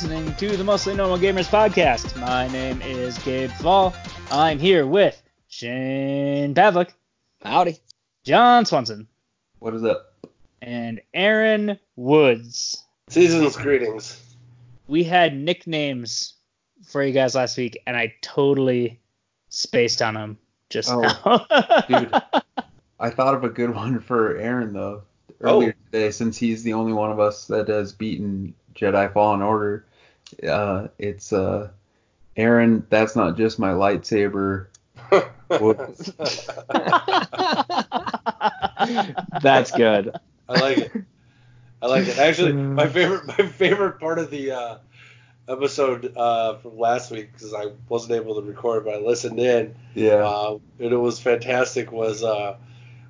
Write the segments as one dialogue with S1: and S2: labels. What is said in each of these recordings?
S1: Hi, you're listening to the Mostly Normal Gamers podcast. My name is Gabe Fall. I'm here with Shane Pavlick,
S2: Howdy.
S1: Jon Swanson,
S3: What is up?
S1: and Aaron Woods.
S4: Season's greetings.
S1: We had nicknames for you guys last week, and I totally spaced on them just
S3: Oh,
S1: now.
S3: dude. I thought of a good one for Aaron though earlier
S4: Oh.
S3: today, since he's the only one of us that has beaten Jedi Fallen Order. Uh, it's uh, Aaron. That's not just my lightsaber.
S2: That's good.
S4: I like it. I like it. Actually, my favorite my favorite part of the uh, episode uh, from last week because I wasn't able to record, but I listened in,
S3: Yeah.
S4: uh, and it was fantastic. Was uh,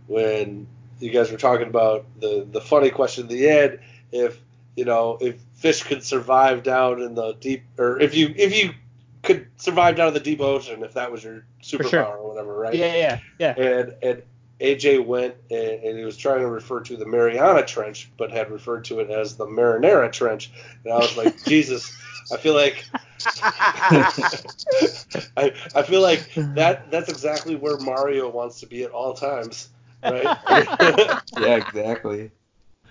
S4: when you guys were talking about the the funny question at the end, if you know if fish could survive down in the deep, or if you if you could survive down in the deep ocean, if that was your superpower
S1: sure.
S4: or whatever, right?
S1: yeah, yeah, yeah.
S4: and and AJ went and, and he was trying to refer to the Mariana Trench, but had referred to it as the Marinara Trench, and I was like, Jesus, I feel like I, I feel like that that's exactly where Mario wants to be at all times, right?
S3: yeah, exactly.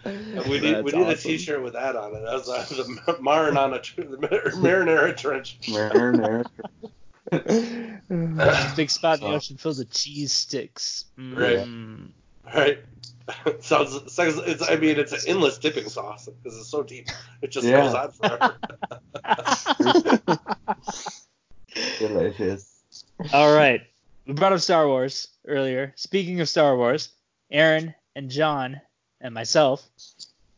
S4: We need we
S2: That's
S4: need a
S2: awesome.
S4: T-shirt with that on it. That's uh, the Marinara Tr- the Mar- Marinara Trench.
S3: Marinara.
S1: Big spot in the
S4: So-
S1: ocean filled with cheese sticks.
S4: Right.
S1: Mm.
S4: Right. sounds, sounds it's I mean it's an endless dipping sauce because it's so deep. It just
S3: Yeah.
S4: goes on forever.
S3: Delicious.
S1: All right. We brought up Star Wars earlier. Speaking of Star Wars, Aaron and Jon and myself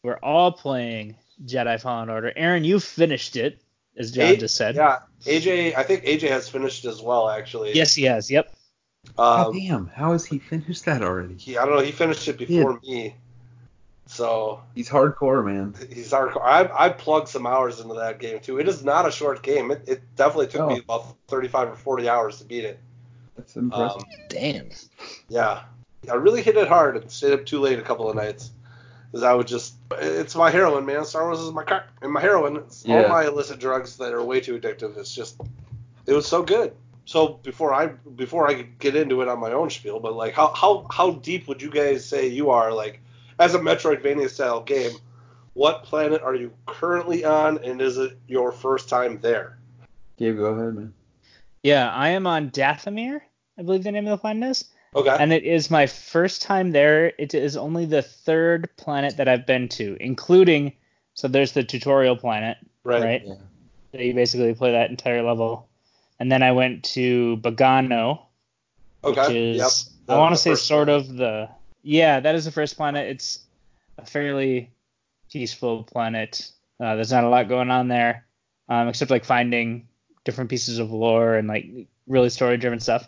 S1: we're all playing Jedi Fallen Order. Aaron, you finished it, as Jon
S4: A-
S1: just said.
S4: Yeah, AJ. I think AJ has finished as well. Actually.
S1: Yes, he has. Yep.
S3: God
S4: Um,
S3: damn, how has he finished that already?
S4: he, I don't know. He finished it before me, so
S3: He's hardcore, man.
S4: he's hardcore. I I plugged some hours into that game too. It is not a short game. It, it definitely took me
S3: Oh.
S4: about 35 or 40 hours to beat it.
S3: That's impressive.
S4: Um,
S2: Damn.
S4: yeah, I really hit it hard and stayed up too late a couple of nights. Because I would just, it's my heroin, man. Star Wars is my crack and my heroin. It's all my illicit drugs that are way too addictive. It's just, it was so good. So before I before I could get into it on my own spiel, but like how how how deep would you guys say you are like as a Metroidvania style game? What planet are you currently on, and is it your first time there?
S3: Gabe, go ahead, man.
S1: Yeah, I am on Dathomir, I believe the name of the planet is.
S4: Okay.
S1: And it is my first time there. It is only the third planet that I've been to, including, so there's the tutorial planet,
S4: right.
S1: right?
S3: Yeah.
S1: That you basically play that entire level. And then I went to Bogano,
S4: Okay.
S1: which is
S4: yep.
S1: I want to say sort
S4: planet.
S1: of the yeah that is the first planet. It's a fairly peaceful planet. Uh, there's not a lot going on there, um, except like finding different pieces of lore and like really story driven stuff.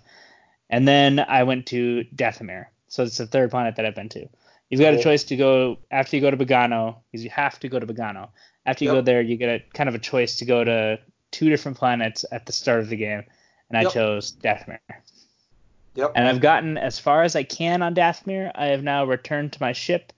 S1: And then I went to Dathomir, so it's the third planet that I've been to. You've got a choice to go after you go to Bogano, because you have to go to Bogano. After you
S4: Yep.
S1: go there, you get a kind of a choice to go to two different planets at the start of the game, and I
S4: Yep.
S1: chose Dathomir.
S4: Yep.
S1: And I've gotten as far as I can on Dathomir. I have now returned to my ship,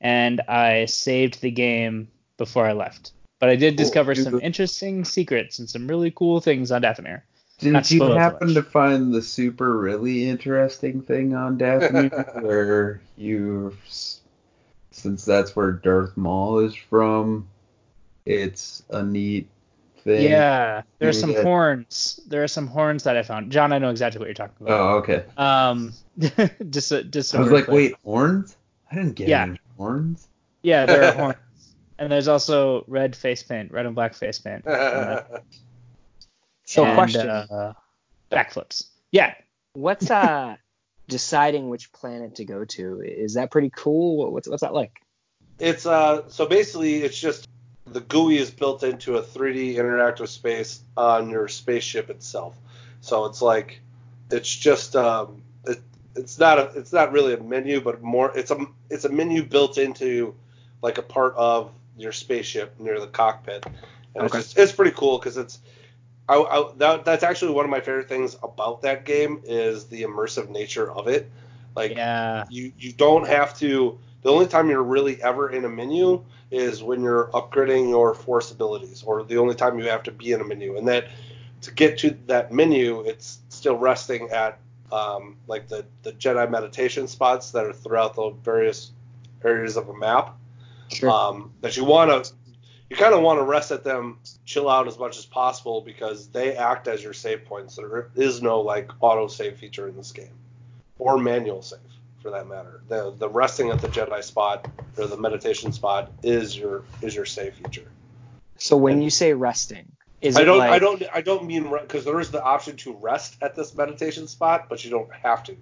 S1: and I saved the game before I left. But I did
S4: Cool.
S1: discover
S3: Dude,
S1: some interesting secrets and some really cool things on Dathomir.
S3: Did
S1: Not
S3: you happen to find the super really interesting thing on Daphne where you, since that's where Darth Maul is from, it's a neat thing.
S1: Yeah, there are some horns. There are some horns that I found. Jon, I know exactly what you're talking about.
S3: Oh, okay.
S1: Um, just a, just. so
S3: I was like, wait, horns? I didn't get
S1: Yeah.
S3: any horns.
S1: Yeah, there are horns, and there's also red face paint, red and black face paint.
S2: So
S1: and,
S2: question.
S1: Uh, backflips. Yeah,
S2: What's uh deciding which planet to go to? Is that pretty cool? What's what's that like?
S4: It's uh so basically it's just the GUI is built into a 3D interactive space on your spaceship itself. So it's like it's just um it, it's not a it's not really a menu but more it's a it's a menu built into like a part of your spaceship near the cockpit. And
S2: Okay.
S4: it's just, it's pretty cool cuz it's I, I that, that's actually one of my favorite things about that game is the immersive nature of it. Like
S1: yeah.
S4: you you don't have to The only time you're really ever in a menu is when you're upgrading your force abilities, or the only time you have to be in a menu. And that to get to that menu, it's still resting at um, like the, the Jedi meditation spots that are throughout the various areas of a map.
S2: Sure.
S4: Um, that you want to, you kind of want to rest at them, chill out as much as possible because they act as your save points. There is no like auto save feature in this game, or manual save for that matter. The the resting at the Jedi spot or the meditation spot is your is your save feature.
S2: so when you say resting, is
S4: I
S2: it
S4: don't
S2: like
S4: I don't I don't mean because there is the option to rest at this meditation spot, but you don't have to.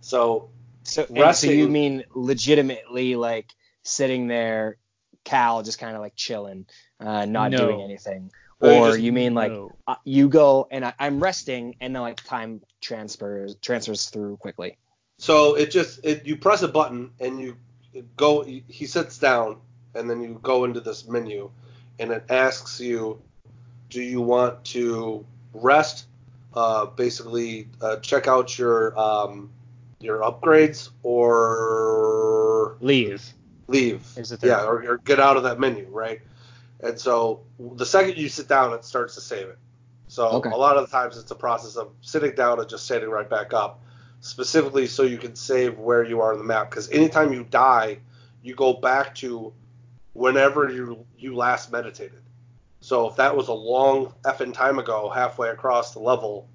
S4: So
S2: so, and so you mean legitimately like sitting there, Cal just kind of like chilling, uh, not
S1: No.
S2: doing anything,
S4: Or you just-
S2: you mean like
S1: No.
S2: uh, you go and I, I'm resting and then like time transfers transfers through quickly.
S4: So it just it you press a button and you go. He sits down and then you go into this menu, and it asks you, do you want to rest? Uh, basically, uh, check out your um, your upgrades or
S1: Leave.
S4: Leave. Yeah, or, or get out of that menu, right? And so the second you sit down, it starts to save it. So
S2: Okay.
S4: a lot of the times it's a process of sitting down and just standing right back up, specifically so you can save where you are on the map. Because anytime you die, you go back to whenever you you last meditated. So if that was a long effing time ago, halfway across the level,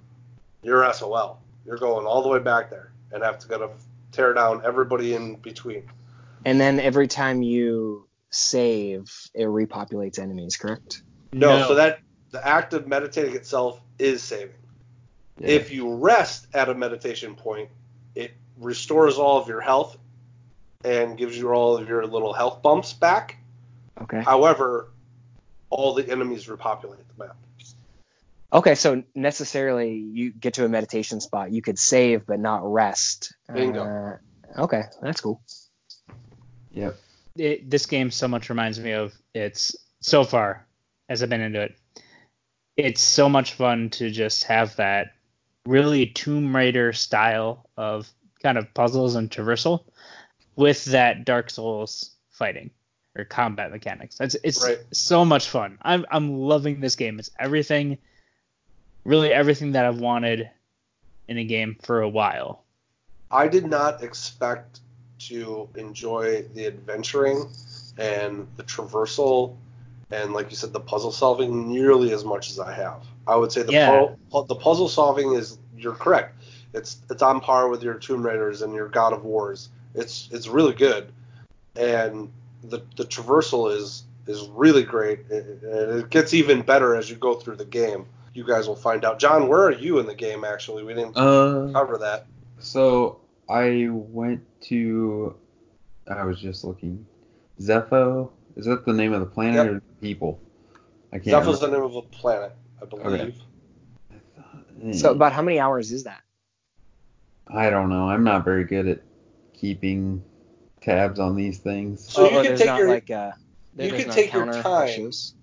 S4: you're SOL. You're going all the way back there and have to gotta tear down everybody in between.
S2: And then every time you save, it repopulates enemies, correct?
S4: No, so that the act of meditating itself is saving.
S3: Yeah.
S4: If you rest at a meditation point, it restores all of your health and gives you all of your little health bumps back.
S2: Okay.
S4: However, all the enemies repopulate the map.
S2: Okay, so necessarily you get to a meditation spot, you could save but not rest.
S4: Bingo.
S2: Uh, okay, that's cool.
S3: Yep.
S1: it, this game so much reminds me of it's so far as I've been into it. It's so much fun to just have that really Tomb Raider style of kind of puzzles and traversal with that Dark Souls fighting or combat mechanics. It's it's
S4: Right.
S1: so much fun. I'm I'm loving this game. It's everything, really everything that I've wanted in a game for a while.
S4: I did not expect to enjoy the adventuring and the traversal and, like you said, the puzzle solving nearly as much as I have. I would say the
S1: Yeah.
S4: pu- the puzzle solving is you're correct. It's it's on par with your Tomb Raiders and your God of Wars. It's it's really good, and the the traversal is is really great. It, it gets even better as you go through the game. You guys will find out. Jon, where are you in the game? Actually, we didn't
S3: Uh,
S4: cover that.
S3: so I went to. I was just looking. Zeffo. Is that the name of the planet
S4: Yep.
S3: or the people? I can't.
S4: Zeffo's the name of a planet, I believe.
S3: remember.
S2: So about how many hours is that?
S3: I don't know. I'm not very good at keeping tabs on these things.
S4: So
S2: oh,
S4: you
S2: or
S4: can take your-
S2: like uh there-
S4: you can take your time.
S2: issues?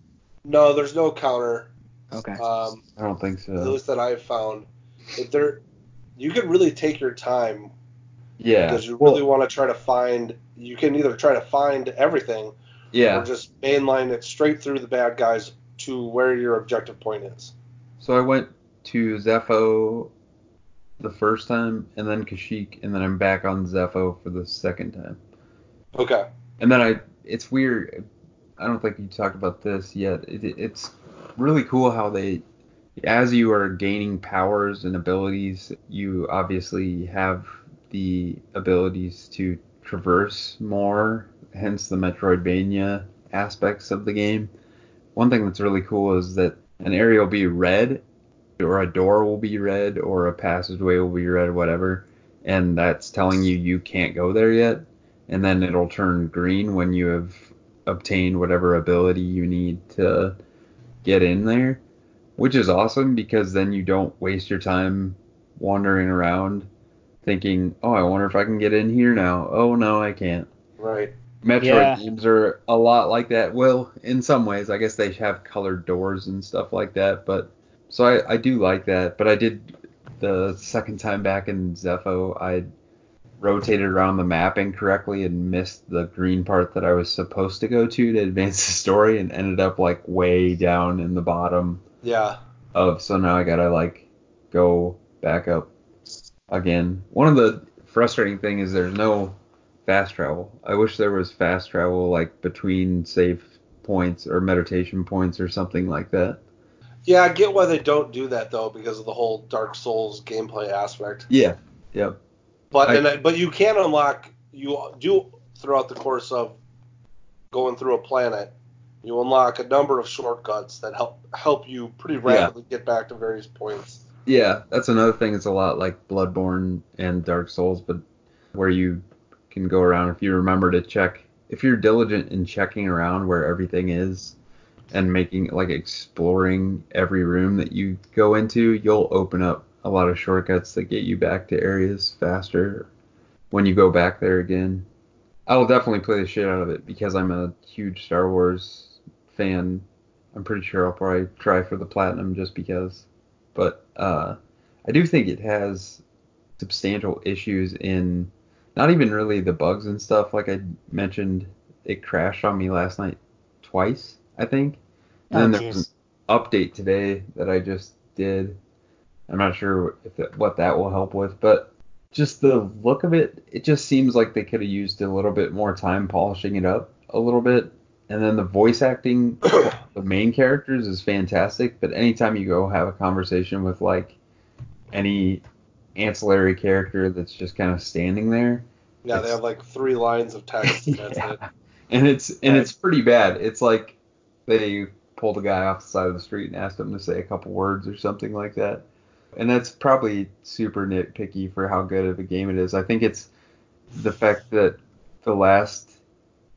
S4: No, there's no counter.
S2: Okay.
S4: Um,
S3: I don't think so.
S4: at
S3: so.
S4: least that I've found. If there, you can really take your time
S3: Yeah.
S4: because you
S3: well,
S4: really want to try to find. You can either try to find everything
S3: yeah.
S4: or just mainline it straight through the bad guys to where your objective point is.
S3: So I went to Zeffo the first time, and then Kashyyyk, and then I'm back on Zeffo for the second time.
S4: Okay.
S3: And then I, it's weird. I don't think you talked about this yet. It, it- it's really cool how they, as you are gaining powers and abilities, you obviously have the abilities to traverse more. Hence the Metroidvania aspects of the game. One thing that's really cool is that an area will be red, or a door will be red, or a passageway will be red, whatever, and that's telling you you can't go there yet and then it'll turn green when you have obtained whatever ability you need to get in there, which is awesome because then you don't waste your time wandering around thinking, "Oh, I wonder if I can get in here now." Oh no, I can't.
S4: Right.
S3: Metroid
S1: Yeah.
S3: games are a lot like that. Well, in some ways, I guess they have colored doors and stuff like that, but so I, I do like that. But I did the second time back in Zeffo, I rotated around the map incorrectly and missed the green part that I was supposed to go to to advance the story and ended up like way down in the bottom
S4: Yeah.
S3: of so now I gotta like go back up again. One of the frustrating thing is there's no fast travel. I wish there was fast travel like between save points or meditation points or something like that.
S4: Yeah, I get why they don't do that though, because of the whole Dark Souls gameplay aspect.
S3: Yeah. Yep.
S4: But
S3: I-
S4: and I, but you can unlock you do throughout the course of going through a planet, you unlock a number of shortcuts that help help you pretty rapidly get back to various points.
S3: Yeah, that's another thing. It's a lot like Bloodborne and Dark Souls, but where you can go around if you remember to check. If you're diligent in checking around where everything is and making like exploring every room that you go into, you'll open up a lot of shortcuts that get you back to areas faster when you go back there again. I will definitely play the shit out of it because I'm a huge Star Wars fan. I'm pretty sure I'll probably try for the platinum just because but uh, I do think it has substantial issues in not even really the bugs and stuff. Like I mentioned, it crashed on me last night twice, I think. And
S1: Oh,
S3: then there was an update today that I just did. I'm not sure if that, what that will help with, but just the look of it, it just seems like they could have used a little bit more time polishing it up a little bit. And then the voice acting, the main characters is fantastic, but anytime you go have a conversation with like any ancillary character that's just kind of standing there,
S4: Yeah, they have like three lines of text. And that's
S3: Yeah.
S4: it.
S3: and it's and it's pretty bad. It's like they pulled a guy off the side of the street and asked him to say a couple words or something like that. And that's probably super nitpicky for how good of a game it is. I think it's the fact that the last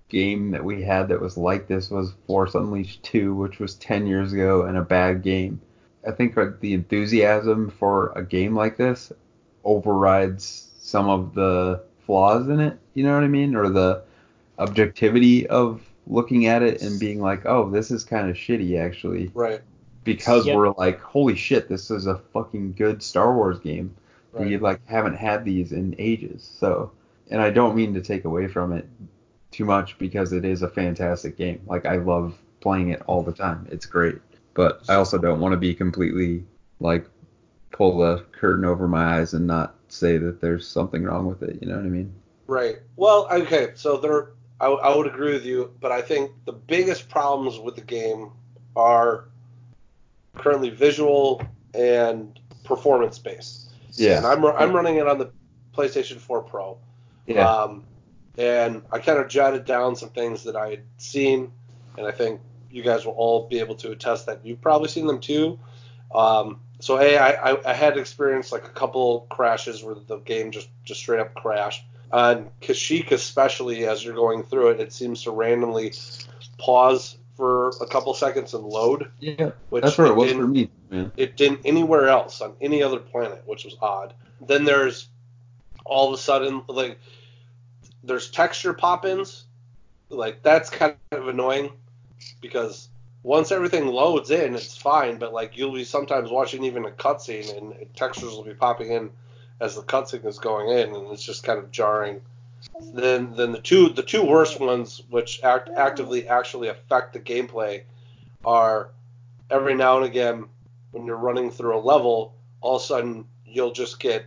S3: game that we had that was like this was Force Unleashed 2, which was 10 years ago and a bad game. I think the enthusiasm for a game like this overrides some of the flaws in it, you know what I mean? Or the objectivity of looking at it and being like, oh, this is kind of shitty actually,
S4: Right.
S3: because
S1: Yep.
S3: we're like, holy shit, this is a fucking good Star Wars game.
S4: Right.
S3: We like haven't had these in ages. So, and I don't mean to take away from it too much because it is a fantastic game. Like I love playing it all the time. It's great. But I also don't want to be completely like pull the curtain over my eyes and not say that there's something wrong with it. You know what I mean?
S4: Right. Well, okay. So there, I, I would agree with you, but I think the biggest problems with the game are currently visual and performance based. Yeah. And I'm I'm running it on the PlayStation 4 Pro.
S3: Yeah.
S4: Um, and I kind of jotted down some things that I had seen, and I think you guys will all be able to attest that you've probably seen them too. Um, so a, I, I, I had experienced like a couple crashes where the game just just straight up crashed. On Kashyyyk especially, as you're going through it, it seems to randomly pause for a couple seconds and load.
S3: yeah.
S4: Which
S3: That's where it was for me, man.
S4: it didn't anywhere else on any other planet, which was odd. Then there's all of a sudden like there's texture pop-ins, like that's kind of annoying because once everything loads in, it's fine, but like you'll be sometimes watching even a cutscene and textures will be popping in as the cutscene is going in, and it's just kind of jarring. Then, then the two the two worst ones, which act, actively actually affect the gameplay, are every now and again when you're running through a level, all of a sudden you'll just get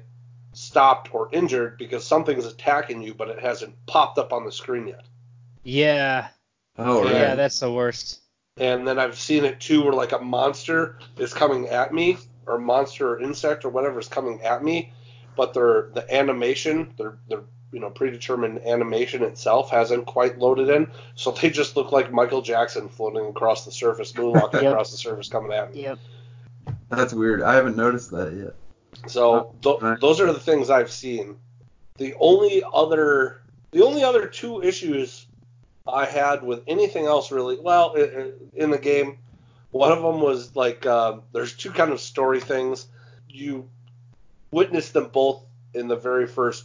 S4: stopped or injured because something's attacking you, but it hasn't popped up on the screen yet.
S1: Yeah.
S3: Oh,
S4: Yeah,
S3: right.
S1: Yeah, that's the worst.
S4: And then I've seen it too where like a monster is coming at me, or monster or insect or whatever is coming at me, but their the animation, their their you know predetermined animation itself hasn't quite loaded in, so they just look like Michael Jackson floating across the surface, moonwalking
S1: Yep.
S4: across the surface, coming at me.
S1: Yep.
S3: That's weird. I haven't noticed that yet.
S4: So th- those are the things I've seen. The only other the only other two issues I had with anything else really, well, i- i- in the game, one of them was like um, there's two kind of story things. You witness them both in the very first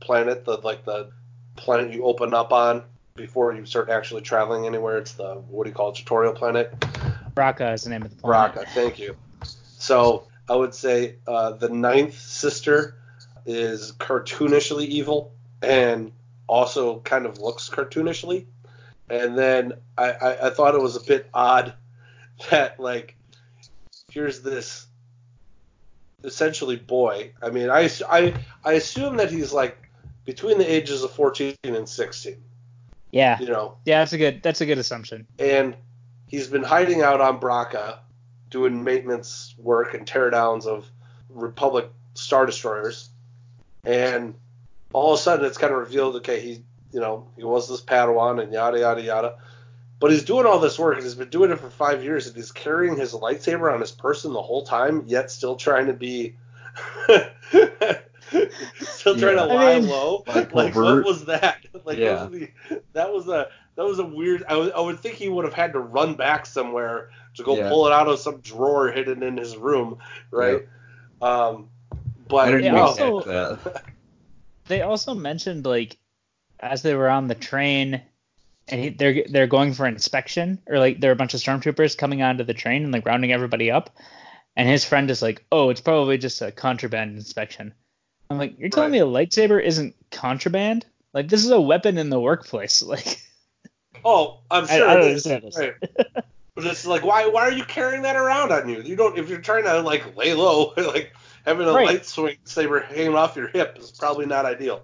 S4: planet, the like the planet you open up on before you start actually traveling anywhere. It's the what do you call it, tutorial planet.
S1: Raka is the name of the planet.
S4: Raka, thank you. So I would say uh, the ninth sister is cartoonishly evil and also kind of looks cartoonishly. And then I, I, I thought it was a bit odd that like here's this essentially boy. I mean, I, I, I assume that he's like between the ages of 14 and 16.
S1: Yeah.
S4: You know,
S1: Yeah, that's a good that's a good assumption.
S4: and he's been hiding out on Bracca, doing maintenance work and teardowns of Republic star destroyers, and all of a sudden it's kind of revealed, okay, he, you know, he was this Padawan and yada yada yada, but he's doing all this work and he's been doing it for five years and he's carrying his lightsaber on his person the whole time, yet still trying to be. Still trying to
S3: Yeah.
S4: lie
S1: I mean-
S4: low.
S3: Like
S4: Like, what was that? Like
S3: Yeah.
S4: those are the, that was a that was a weird. I would, I would think he would have had to run back somewhere to go
S3: Yeah.
S4: pull it out of some drawer hidden in his room, right? Um, but
S3: I didn't
S1: Yeah, also-
S3: that.
S1: They also mentioned like as they were on the train and he, they're they're going for inspection or like there are a bunch of stormtroopers coming onto the train and like rounding everybody up and his friend is like oh it's probably just a contraband inspection i'm like you're telling
S4: Right.
S1: me a lightsaber isn't contraband like this is a weapon in the workplace like
S4: oh, I'm
S1: I-
S4: sure
S1: I don't
S4: it is.
S1: understand this.
S4: Right. But it's like, why why are you carrying that around on you? You don't if you're trying to like lay low, like having a
S1: Right.
S4: light swing saber hanging off your hip is probably not ideal,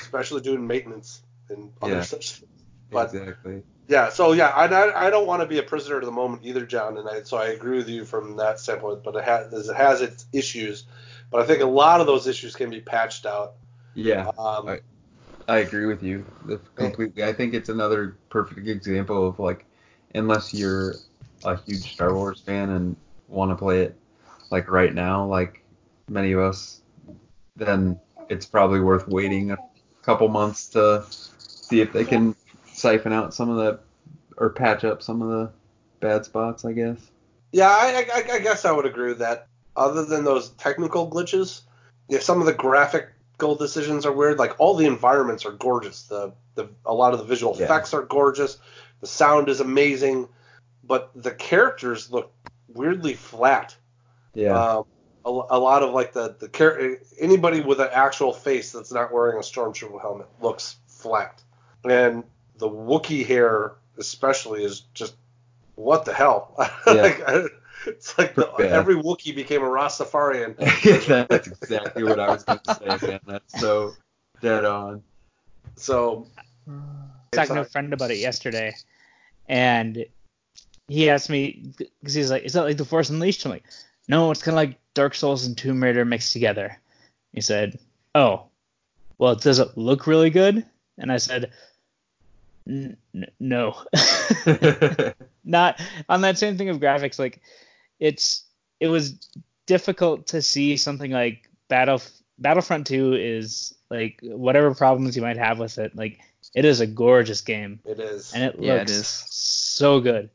S4: especially doing maintenance and other
S3: Yeah.
S4: such. things. But
S3: exactly.
S4: Yeah, so yeah, I, I, I don't want to be a prisoner to the moment either, Jon, and I, so I agree with you from that standpoint. But it has it has its issues, but I think a lot of those issues can be patched out.
S3: Yeah,
S4: Um,
S3: I- I agree with you completely. I think it's another perfect example of like, unless you're a huge Star Wars fan and want to play it like right now, like many of us, then it's probably worth waiting a couple months to see if they can siphon out some of the or patch up some of the bad spots. I guess.
S4: yeah, I, I, I guess I would agree with that. Other than those technical glitches, yeah, some of the graphical decisions are weird. Like all the environments are gorgeous. The the a lot of the visual
S3: Yeah.
S4: effects are gorgeous. The sound is amazing, but the characters look weirdly flat.
S3: Yeah.
S4: Um, a, a lot of like the the char- anybody with an actual face that's not wearing a stormtrooper helmet looks flat, and the Wookiee hair especially is just what the hell? like, I- it's like the,
S3: Yeah.
S4: every Wookiee became a Rastafarian.
S3: That's exactly what I was going to say, man. That's so dead on.
S4: So I was
S1: talking to a friend about it yesterday, and he asked me because he's like, "Is that like the Force Unleashed?" I'm like, "No, it's kind of like Dark Souls and Tomb Raider mixed together." He said, "Oh, well, does it look really good?" And I said, "N- n- "No, not on that same thing of graphics. Like, it's it was difficult to see something like Battle Battlefront 2 is like whatever problems you might have with it, like it is a gorgeous game
S4: it is.
S1: and it
S2: Yeah, it
S1: looks
S2: is.
S1: so good.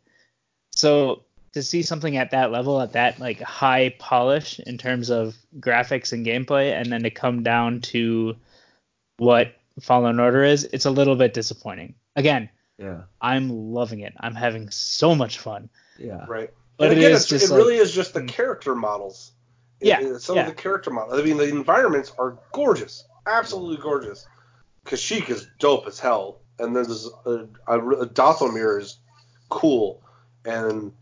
S1: So to see something at that level, at that like high polish in terms of graphics and gameplay, and then to come down to what Fallen Order is, it's a little bit disappointing. Again,
S3: yeah.
S1: I'm loving it. I'm having so much fun.
S3: Yeah.
S4: right.
S1: But
S4: and again,
S1: is
S4: it's,
S1: just
S4: it
S1: like-
S4: really is just the
S1: Mm.
S4: character models.
S1: Yeah,
S4: it- some
S1: yeah.
S4: of the character models. I mean, the environments are gorgeous, absolutely gorgeous. Kashyyyk is dope as hell, and then there's a, a, a Dathomir is cool, and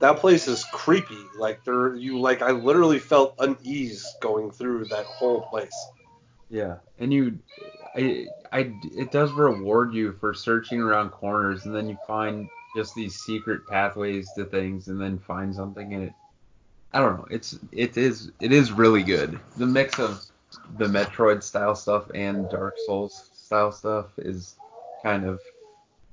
S4: that place is creepy. Like there, you like I literally felt unease going through that whole place.
S3: Yeah. And you, I, I, it does reward you for searching around corners, and then you find just these secret pathways to things, and then find something in it. I don't know. It's it is it is really good. The mix of the Metroid style stuff and Dark Souls style stuff is kind of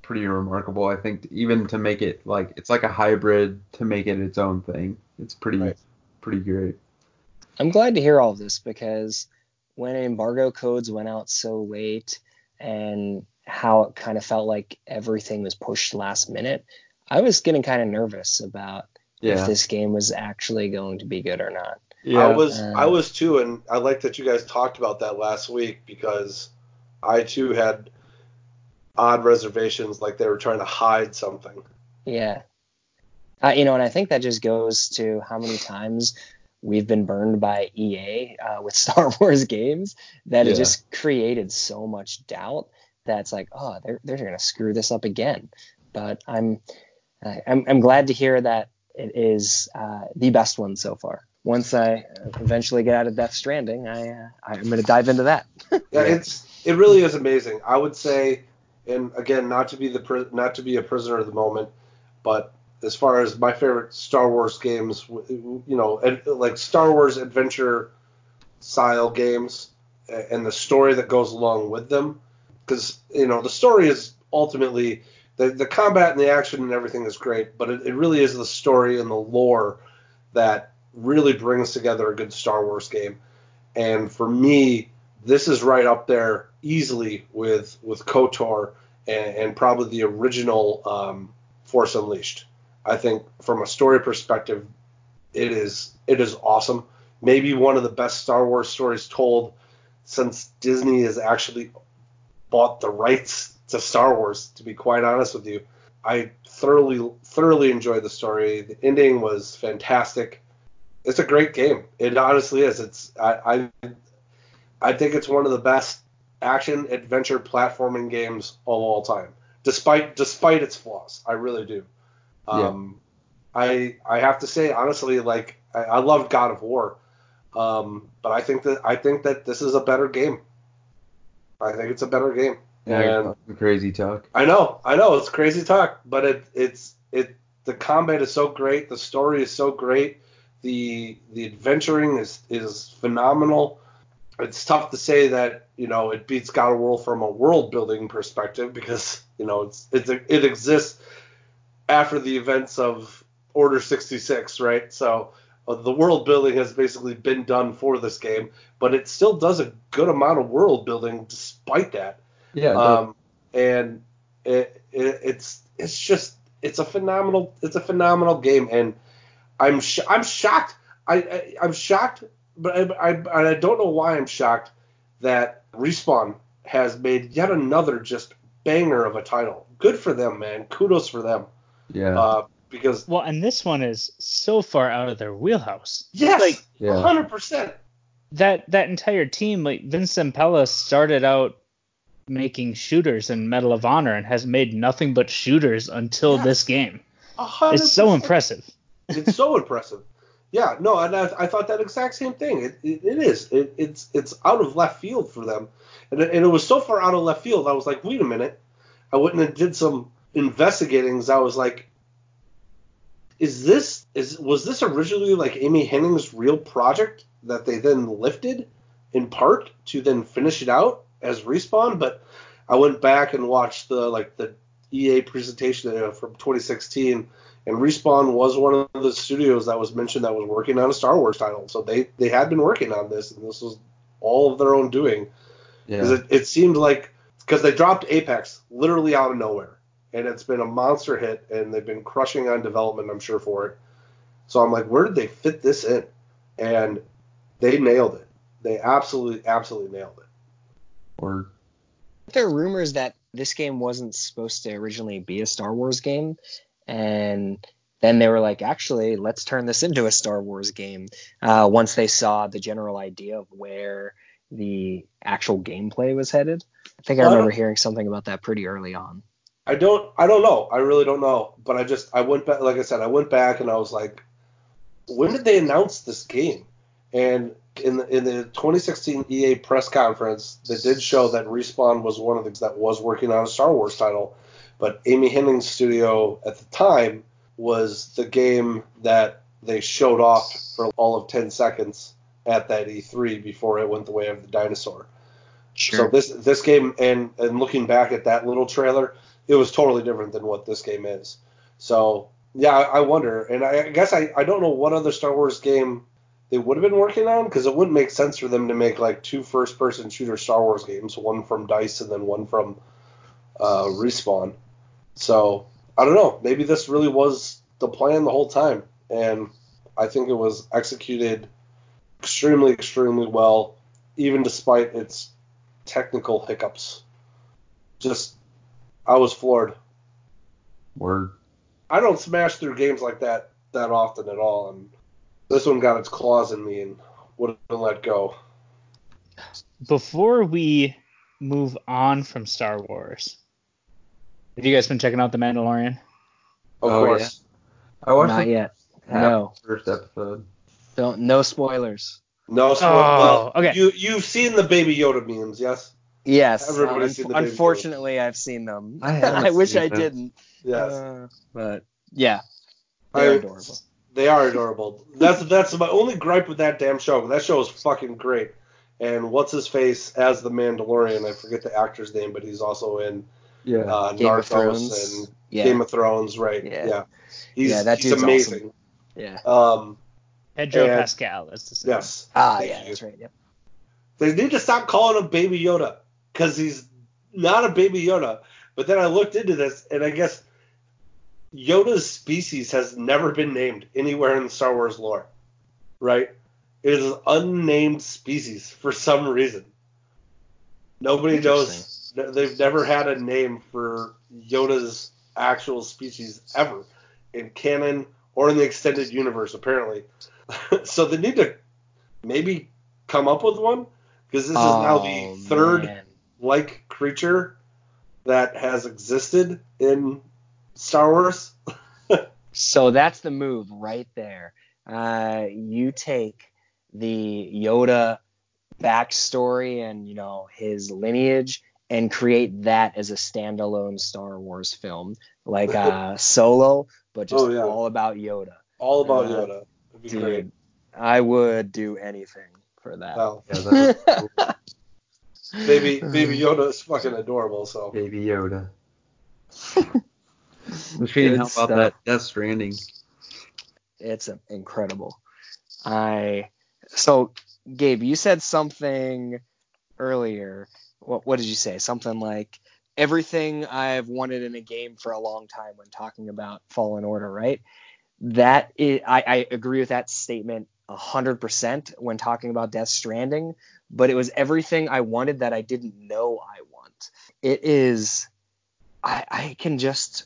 S3: pretty remarkable. I think even to make it like it's like a hybrid to make it its own thing. It's pretty
S4: Right.
S3: pretty great.
S2: I'm glad to hear all of this because when embargo codes went out so late and how it kind of felt like everything was pushed last minute, I was getting kind of nervous about
S3: Yeah.
S2: if this game was actually going to be good or not.
S3: yeah.
S4: I was
S2: Uh,
S4: I was too, and I like that you guys talked about that last week because I too had odd reservations, like they were trying to hide something.
S2: Yeah. Uh, you know, and I think that just goes to how many times we've been burned by EA uh, with Star Wars games that
S3: Yeah.
S2: it just created so much doubt that's like, oh, they're they're gonna screw this up again. But I'm I'm, I'm glad to hear that it is uh, the best one so far. Once I eventually get out of Death Stranding, I uh, I'm going to dive into that.
S4: Yeah, it's it really is amazing. I would say, and again, not to be the not to be a prisoner of the moment, but as far as my favorite Star Wars games, you know, like Star Wars adventure style games, and the story that goes along with them, because you know the story is ultimately the the combat and the action and everything is great, but it, it really is the story and the lore that really brings together a good Star Wars game. And for me, this is right up there easily with with Kotor and, and probably the original um, Force Unleashed. I think from a story perspective, it is it is awesome. Maybe one of the best Star Wars stories told since Disney has actually bought the rights to Star Wars. To be quite honest with you, I thoroughly thoroughly enjoyed the story. The ending was fantastic. It's a great game. It honestly is. It's I, I I think it's one of the best action adventure platforming games of all time, despite despite its flaws. I really do. Um, I I have to say honestly, like I, I loved God of War, um, but I think that I think that this is a better game. I think it's a better game.
S3: Yeah, you're
S4: And
S3: talking crazy talk.
S4: I know, I know, it's crazy talk, but it it's it the combat is so great, the story is so great, the the adventuring is is phenomenal. It's tough to say that you know it beats God of War from a world building perspective because you know it's it's it exists after the events of Order 66, right? So the world building has basically been done for this game, but it still does a good amount of world building despite that.
S3: Yeah,
S4: Um, and it, it, it's it's just it's a phenomenal it's a phenomenal game, and I'm sh- I'm shocked. I, I I'm shocked, but I, I I don't know why I'm shocked that Respawn has made yet another just banger of a title. Good for them, man. Kudos for them.
S3: yeah,
S4: Uh, because
S1: Well, and this one is so far out of their wheelhouse.
S4: yes,
S1: Like
S3: yeah.
S4: hundred percent.
S1: that that entire team, like Vince Zampella, started out making shooters in Medal of Honor and has made nothing but shooters until
S4: Yeah.
S1: this game.
S4: 100%.
S1: It's so impressive.
S4: it's so impressive. Yeah, no, and I, I thought that exact same thing. It, it, it is. It, it's it's out of left field for them, and it, and it was so far out of left field. I was like, wait a minute. I went and did some investigating. I was like, is this is was this originally like Amy Hennig's real project that they then lifted in part to then finish it out as respawn? But I went back and watched the like the EA presentation uh, from 2016 and Respawn was one of the studios that was mentioned that was working on a Star Wars title. So they they had been working on this, and this was all of their own doing. Because
S3: yeah.
S4: it, it seemed like because they dropped Apex literally out of nowhere, and it's been a monster hit, and they've been crushing on development, I'm sure for it. So I'm like, where did they fit this in? And they nailed it. They absolutely, absolutely nailed it.
S3: Or
S2: There are rumors that this game wasn't supposed to originally be a Star Wars game, and then they were like, actually, let's turn this into a Star Wars game. Uh, once they saw the general idea of where the actual gameplay was headed, I think I
S4: Well, I
S2: remember hearing something about that pretty early on.
S4: I don't I don't know. I really don't know. But I just I went back like I said, I went back and I was like, when did they announce this game? And in the in the 2016 EA press conference, they did show that Respawn was one of the things that was working on a Star Wars title, but Amy Hennig's studio at the time was the game that they showed off for all of 10 seconds at that E3 before it went the way of the dinosaur. So this this game and and looking back at that little trailer, it was totally different than what this game is. So yeah, I, wonder, and I, I guess I, I don't know what other Star Wars game they would have been working on because it wouldn't make sense for them to make like two first person shooter Star Wars games, one from Dice and then one from uh, Respawn. So I don't know. Maybe this really was the plan the whole time, and I think it was executed extremely extremely well, even despite its technical hiccups. Just, I was floored.
S3: word.
S4: I don't smash through games like that that often at all, and This one got its claws in me and wouldn't let go.
S1: Before we move on from Star Wars, have you guys been checking out The Mandalorian?
S4: Of
S3: Oh,
S4: course.
S3: I watched
S2: Not
S3: the
S2: yet. No.
S3: first episode.
S2: Don't. No spoilers.
S4: No, so,
S1: Oh,
S4: well,
S1: okay.
S4: You you've seen the Baby Yoda memes, yes?
S2: Yes.
S4: Everybody's
S2: un-
S4: seen the baby
S2: unfortunately, I've seen them.
S3: I
S2: I wish
S3: seen
S2: I
S3: them.
S2: didn't.
S4: Yes.
S2: Uh, but yeah, they're adorable.
S4: They are adorable. That's that's my only gripe with that damn show. That show is fucking great. And what's his face as the Mandalorian? I forget the actor's name, but he's also in
S3: Yeah.
S4: uh,
S2: Game of
S4: Narcos
S2: Thrones.
S4: and
S2: Yeah.
S4: Game of Thrones, right?
S2: Yeah.
S4: Yeah, he's,
S2: Yeah, that
S4: he's
S2: dude's
S4: amazing.
S2: Yeah.
S4: Um,
S1: Pedro
S4: And-
S1: Pascal is the same.
S4: yes,
S2: Ah,
S4: Thank
S2: yeah,
S4: you.
S2: that's right. Yep.
S4: they need to stop calling him Baby Yoda because he's not a Baby Yoda. But then I looked into this, and I guess Yoda's species has never been named anywhere in the Star Wars lore. Right? It is an unnamed species for some reason. Nobody knows. They've never had a name for Yoda's actual species ever in canon or in the extended universe, apparently. so they need to maybe come up with one because this is now the
S2: Oh,
S4: third
S2: man.
S4: Like creature that has existed in Star Wars.
S2: So that's the move right there. Uh, you take the Yoda backstory and you know his lineage and create that as a standalone Star Wars film, like uh, Solo, but just
S4: Oh, yeah.
S2: all about Yoda.
S4: All about
S2: Uh,
S4: Yoda. It'd be great.
S2: Dude, I would do anything for that.
S4: Well,
S3: Yeah, that was
S4: baby, baby Yoda is fucking adorable. So
S3: Baby Yoda. Machine,
S2: Good
S3: how about
S2: stuff.
S3: that Death Stranding?
S2: it's incredible. I so Gabe, you said something earlier. What what did you say? Something like everything I've wanted in a game for a long time when talking about Fallen Order, right? That is, I, I agree with that statement hundred percent when talking about Death Stranding. But it was everything I wanted that I didn't know I want. It is. I, I can just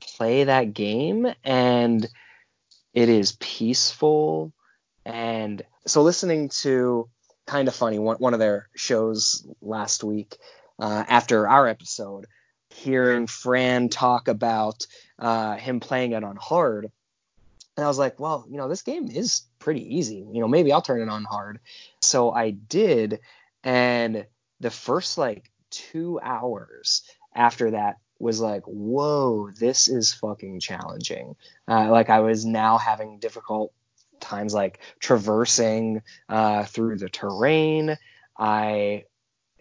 S2: play that game and it is peaceful and so listening to kind of funny one, one of their shows last week uh, after our episode hearing fran talk about uh, him playing it on hard and i was like well you know this game is pretty easy you know maybe i'll turn it on hard so i did and the first like two hours after that was like whoa this is fucking challenging uh, like I was now having difficult times like traversing uh, through the terrain. I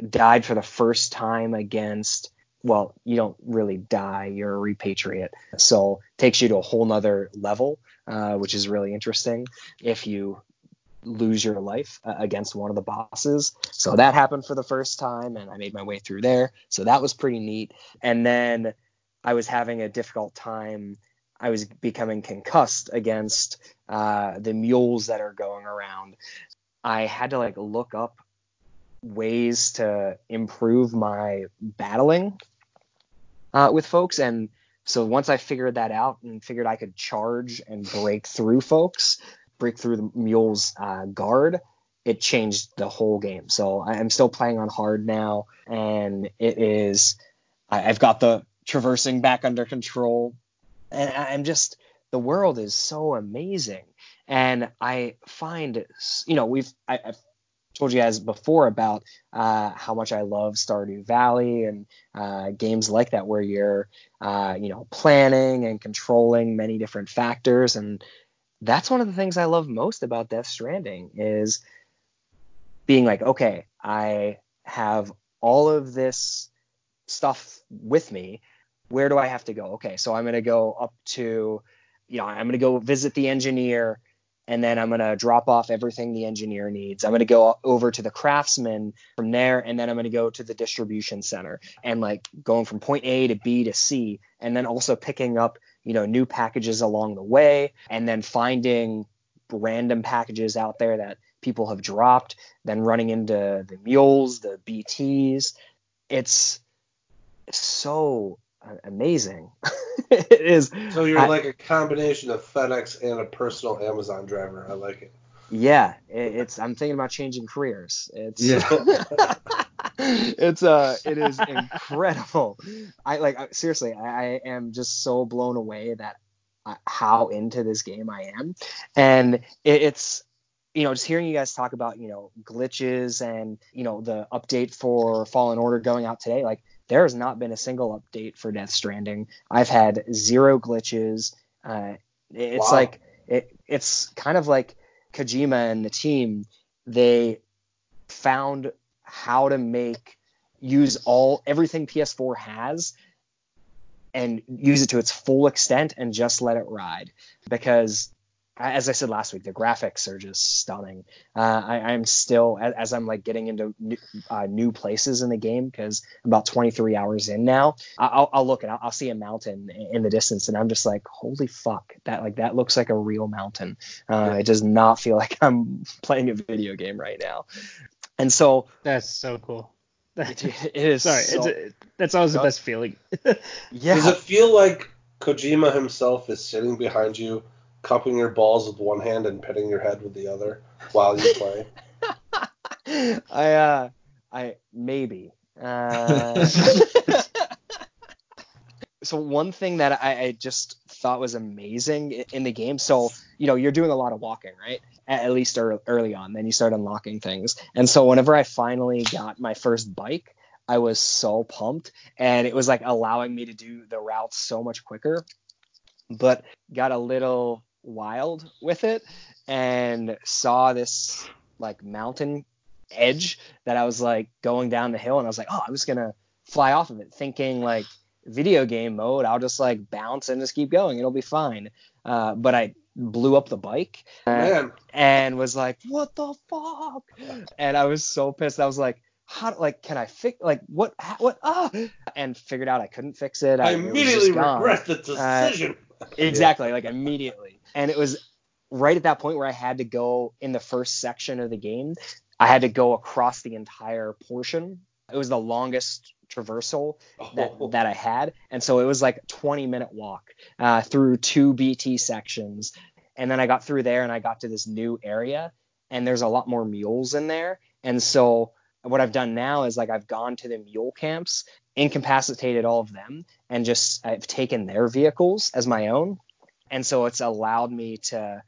S2: died for the first time against. Well, you don't really die; you're a repatriate, so takes you to a whole nother level, uh, which is really interesting. If you lose your life uh, against one of the bosses, so that happened for the first time, and I made my way through there, so that was pretty neat. And then I was having a difficult time I was becoming concussed against uh, the mules that are going around. I had to like look up ways to improve my battling uh, with folks, and so once I figured that out and figured I could charge and break through folks, break through the mule's uh, guard, it changed the whole game. So I'm still playing on hard now, and it is. I, I've got the traversing back under control and I'm just the world is so amazing, and I find you know we've I, I've told you guys before about uh, how much I love Stardew Valley and uh, games like that where you're uh, you know planning and controlling many different factors, and that's one of the things I love most about Death Stranding is being like okay I have all of this stuff with me. Where do I have to go? Okay, so I'm going to go up to, you know, I'm going to go visit the engineer and then I'm going to drop off everything the engineer needs. I'm going to go over to the craftsman from there and then I'm going to go to the distribution center and like going from point A to B to C and then also picking up, you know, new packages along the way and then finding random packages out there that people have dropped, then running into the mules, the BTs. It's so amazing. it is.
S4: So you're
S2: I-
S4: like a combination of FedEx and a personal Amazon driver. I like it.
S2: Yeah, it, it's. I'm thinking about changing careers. It's.
S3: Yeah.
S2: it's uh, it is incredible. I like I- seriously. I, I am just so blown away that uh, how into this game I am, and it, it's. You know, just hearing you guys talk about, you know, glitches and, you know, the update for Fallen Order going out today, like there has not been a single update for Death Stranding. I've had zero glitches. Uh, it's
S4: Wow.
S2: like it, it's kind of like Kojima and the team. They found how to make use all everything PS4 has and use it to its full extent and just let it ride because as I said last week, the graphics are just stunning. Uh, I, I'm still, as, as I'm like getting into new, uh, new places in the game, because I'm about 23 hours in now, I- I'll, I'll look and I'll, I'll see a mountain in the distance, and I'm just like, holy fuck, that like that looks like a real mountain. Uh, It does not feel like I'm playing a video game right now. And so
S1: That's so cool.
S2: it, it is.
S1: Sorry,
S2: so-
S1: it's a, that's always the best feeling.
S2: yeah.
S4: Does it feel like Kojima himself is sitting behind you, cupping your balls with one hand and petting your head with the other while you play?
S2: I uh I maybe. Uh, so one thing that I, I just thought was amazing in the game. So you know you're doing a lot of walking, right? At, least ear- early on. Then you start unlocking things. And so whenever I finally got my first bike, I was so pumped, and it was like allowing me to do the routes so much quicker. But got a little wild with it and saw this like mountain edge that I was like going down the hill and I was like, oh, I'm just gonna fly off of it, thinking like video game mode, I'll just like bounce and just keep going, it'll be fine. Uh, but I blew up the bike uh,
S4: Man,
S2: and was like, what the fuck? And I was so pissed. I was like, how like can I fix like what how- what ah and figured out I couldn't fix it.
S4: I
S2: was
S4: immediately regret the decision.
S2: Exactly, like immediately. And it was right at that point where I had to go in the first section of the game. I had to go across the entire portion. It was the longest traversal that,
S4: Oh.
S2: that I had, and so it was like a 20 minute walk uh, through two BT sections, and then I got through there and I got to this new area, and there's a lot more mules in there, and so what I've done now is like I've gone to the mule camps, incapacitated all of them, and just I've taken their vehicles as my own, and so it's allowed me to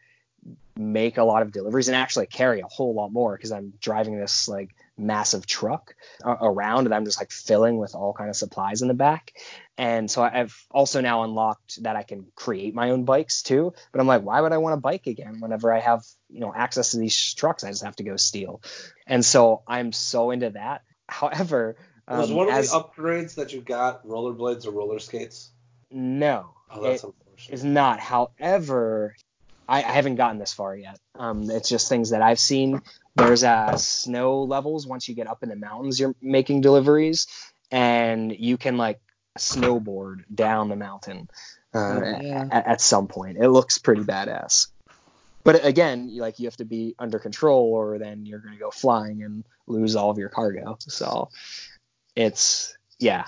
S2: make a lot of deliveries and actually carry a whole lot more because I'm driving this like massive truck around and I'm just like filling with all kind of supplies in the back. And so I've also now unlocked that I can create my own bikes too. But I'm like, why would I want a bike again whenever I have, you know, access to these trucks? I just have to go steal. And so I'm so into that. However,
S4: Was
S2: um,
S4: one of
S2: as-
S4: the upgrades that you got rollerblades or roller skates?
S2: no,
S4: Oh, that's
S2: it. Is not. However, I, I haven't gotten this far yet. Um, it's just things that I've seen. There's uh, snow levels once you get up in the mountains. You're making deliveries, and you can like snowboard down the mountain uh,
S3: Oh, yeah.
S2: at, at some point. It looks pretty badass. But again, like you have to be under control, or then you're going to go flying and lose all of your cargo. So it's yeah,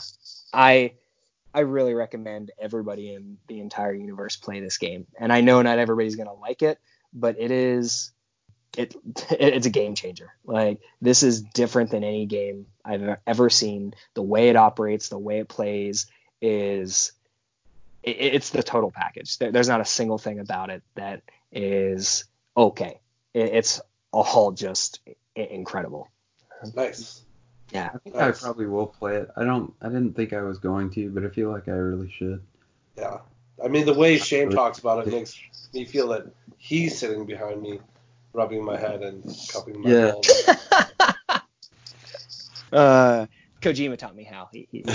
S2: I I really recommend everybody in the entire universe play this game. And I know not everybody's gonna like it, but it is it it's a game changer. Like this is different than any game I've ever seen. The way it operates, the way it plays is it, it's the total package. There, there's not a single thing about it that is okay. It, it's all just incredible.
S4: Nice.
S2: Yeah.
S3: I think I probably will play it. I don't. I didn't think I was going to, but I feel like I really should.
S4: Yeah. I mean, the way Shane talks about it makes me feel that he's sitting behind me, rubbing my head and cupping my
S3: Yeah.
S4: balls.
S2: Uh, Kojima taught me how. He, he,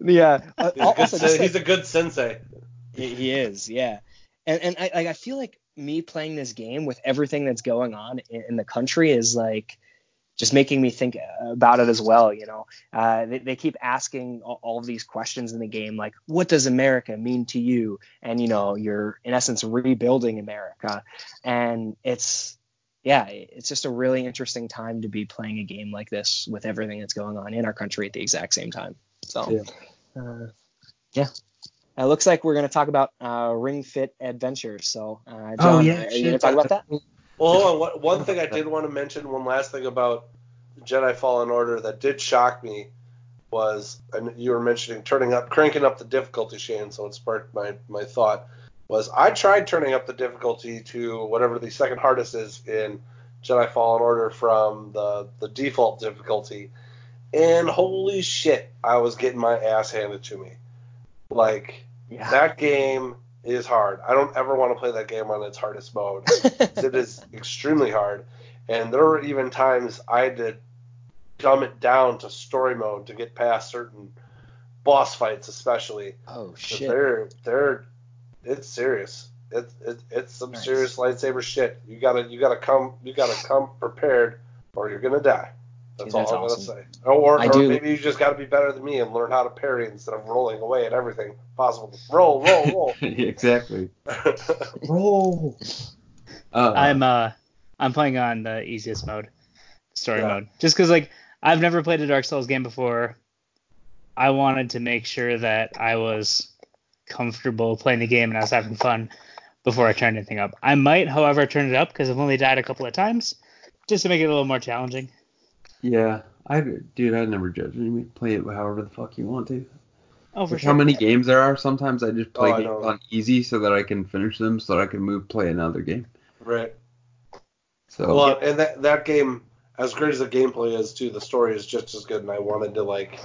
S2: yeah. Uh,
S4: he's, a good,
S2: also,
S4: sen- he's
S2: like,
S4: a good sensei.
S2: he, he is, yeah. And and I like I feel like me playing this game with everything that's going on in, in the country is like just making me think about it as well. You know, uh, they, they keep asking all, all of these questions in the game, like, what does America mean to you? And you know, you're in essence rebuilding America, and it's yeah, it's just a really interesting time to be playing a game like this with everything that's going on in our country at the exact same time. So,
S3: Yeah.
S2: uh, It looks like we're going to talk about uh, Ring Fit Adventure. So, uh, Jon,
S3: Oh, yeah,
S2: are you going to talk about that?
S4: Well, hold on. One, one thing I did want to mention, one last thing about Jedi Fallen Order that did shock me was, and you were mentioning turning up, cranking up the difficulty, Shane. So it sparked my my thought. Was I tried turning up the difficulty to whatever the second hardest is in Jedi Fallen Order from the the default difficulty, and holy shit, I was getting my ass handed to me. Like
S2: Yeah.
S4: that game is hard. I don't ever want to play that game on its hardest mode. it is extremely hard. And there were even times I had to dumb it down to story mode to get past certain boss fights, especially.
S2: Oh shit.
S4: They're they're it's serious. It's it, it's some
S2: Nice.
S4: serious lightsaber shit. You gotta you gotta come you gotta come prepared or you're gonna die. That's
S2: Dude, that's
S4: all I'm
S2: awesome.
S4: gonna say. Or,
S2: I
S4: or
S2: do-
S4: maybe you just gotta be better than me and learn how to parry instead of rolling away at everything possible. Roll, roll, roll.
S3: exactly. Roll. Uh,
S1: I'm uh I'm playing on the easiest mode, story
S4: Yeah.
S1: mode, just because like I've never played a Dark Souls game before. I wanted to make sure that I was comfortable playing the game and I was having fun before I turned anything up. I might, however, turn it up because I've only died a couple of times, just to make it a little more challenging.
S3: yeah, I dude, I never judge you. Play it however the fuck you want to.
S1: Oh, for
S3: With
S1: sure.
S3: how many games there are, sometimes I just play
S4: Oh,
S3: games on easy so that I can finish them so that I can move play another game.
S4: right.
S3: So
S4: Well, and that that game, as great as the gameplay is, too, the story is just as good. And I wanted to like,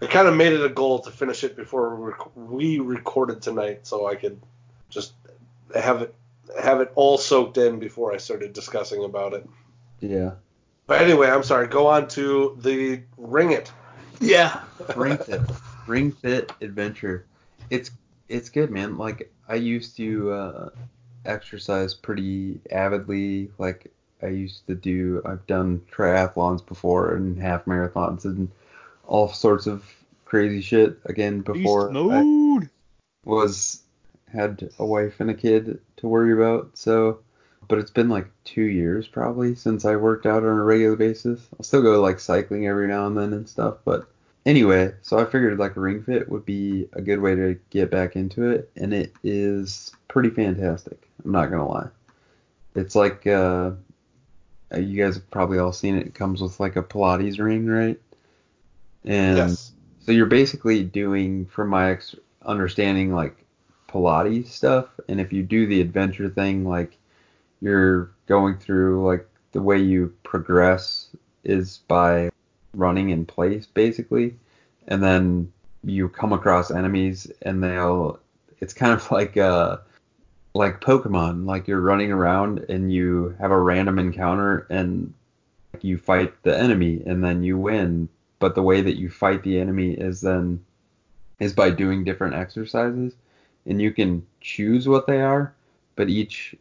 S4: I kind of made it a goal to finish it before we, recorded tonight, so I could just have it have it all soaked in before I started discussing about it.
S3: yeah.
S4: But anyway, I'm sorry. Go on to the Ring It.
S3: Yeah. Ring Fit. Ring Fit Adventure. It's it's good, man. Like I used to uh, exercise pretty avidly. Like I used to do. I've done triathlons before and half marathons and all sorts of crazy shit. Again, before I was had a wife and a kid to worry about. So, but it's been like two years probably since I worked out on a regular basis. I'll still go like cycling every now and then and stuff, but anyway, so I figured like a Ring Fit would be a good way to get back into it, and it is pretty fantastic. I'm not gonna lie. It's like uh, you guys have probably all seen it. It comes with like a Pilates ring, right? And
S4: yes.
S3: so you're basically doing, from my ex- understanding, like Pilates stuff. And if you do the adventure thing, like you're going through, like the way you progress is by running in place, basically. And then you come across enemies, and they'll. It's kind of like uh like Pokemon, like you're running around and you have a random encounter and you fight the enemy and then you win. But the way that you fight the enemy is then is by doing different exercises. And you can choose what they are but each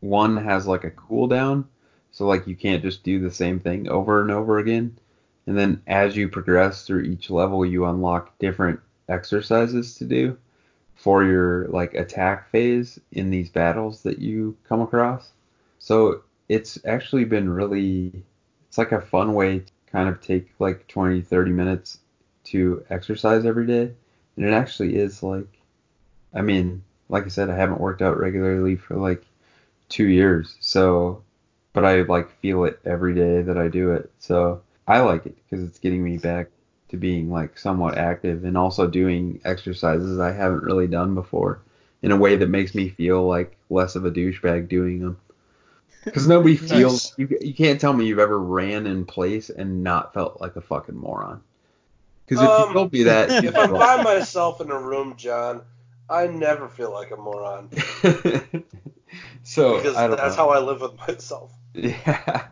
S3: one has like a cooldown. So like you can't just do the same thing over and over again. And then as you progress through each level you unlock different exercises to do for your like attack phase in these battles that you come across. So it's actually been really it's like a fun way to kind of take like 20 30 minutes to exercise every day. And it actually is like i mean like i said i haven't worked out regularly for like two years. So but i like feel it every day that i do it. So i like it because it's getting me back to being like somewhat active and also doing exercises i haven't really done before in a way that makes me feel like less of a douchebag doing them because nobody feels you, you can't tell me you've ever ran in place and not felt like a fucking moron. Because if
S4: Um,
S3: you told me that,
S4: If I'm by myself in a room, Jon, I never feel like a moron
S3: so
S4: because that's
S3: know.
S4: how I live with myself.
S3: Yeah,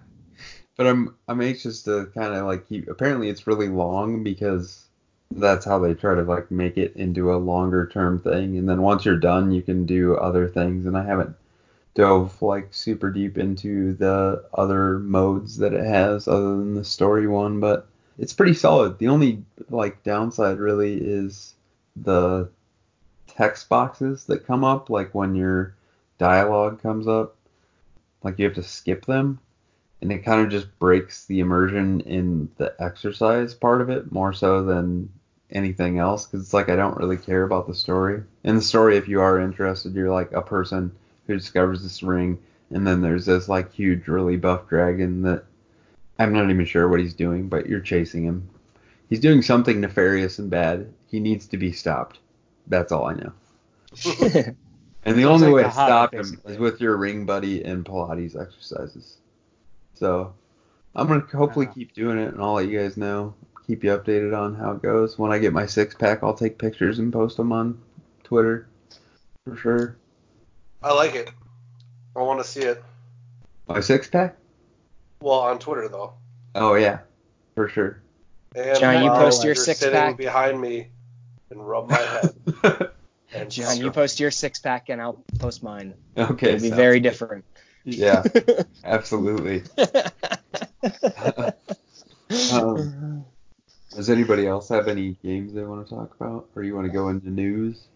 S3: but I'm I'm anxious to kind of like keep. Apparently, it's really long because that's how they try to like make it into a longer term thing. And then once you're done, you can do other things. And I haven't dove like super deep into the other modes that it has other than the story one, but it's pretty solid. The only like downside really is the text boxes that come up like when your dialogue comes up like you have to skip them and it kind of just breaks the immersion in the exercise part of it more so than anything else because it's like I don't really care about the story. In the story, if you are interested, you're like a person who discovers this ring, and then there's this like huge, really buff dragon that I'm not even sure what he's doing, but you're chasing him. He's doing something nefarious and bad. He needs to be stopped. That's all I know. And the only
S1: like
S3: way to stop him
S1: basically.
S3: is with your ring buddy and Pilates exercises. So I'm gonna hopefully
S1: Wow.
S3: keep doing it, and I'll let you guys know, keep you updated on how it goes. When I get my six pack, I'll take pictures and post them on Twitter for sure.
S4: I like it. I want to see it.
S3: My six pack?
S4: Well, on Twitter though.
S3: Oh yeah, for sure.
S4: And
S2: Jon, you
S4: uh,
S2: post your six
S4: sitting
S2: pack.
S4: behind me and rub my head. And
S2: Jon, you post your six pack and I'll post mine.
S3: okay.
S2: It'll be
S3: sounds
S2: very
S3: good.
S2: different.
S3: Yeah, absolutely. Um, does anybody else have any games they want to talk about, or you want to go into news?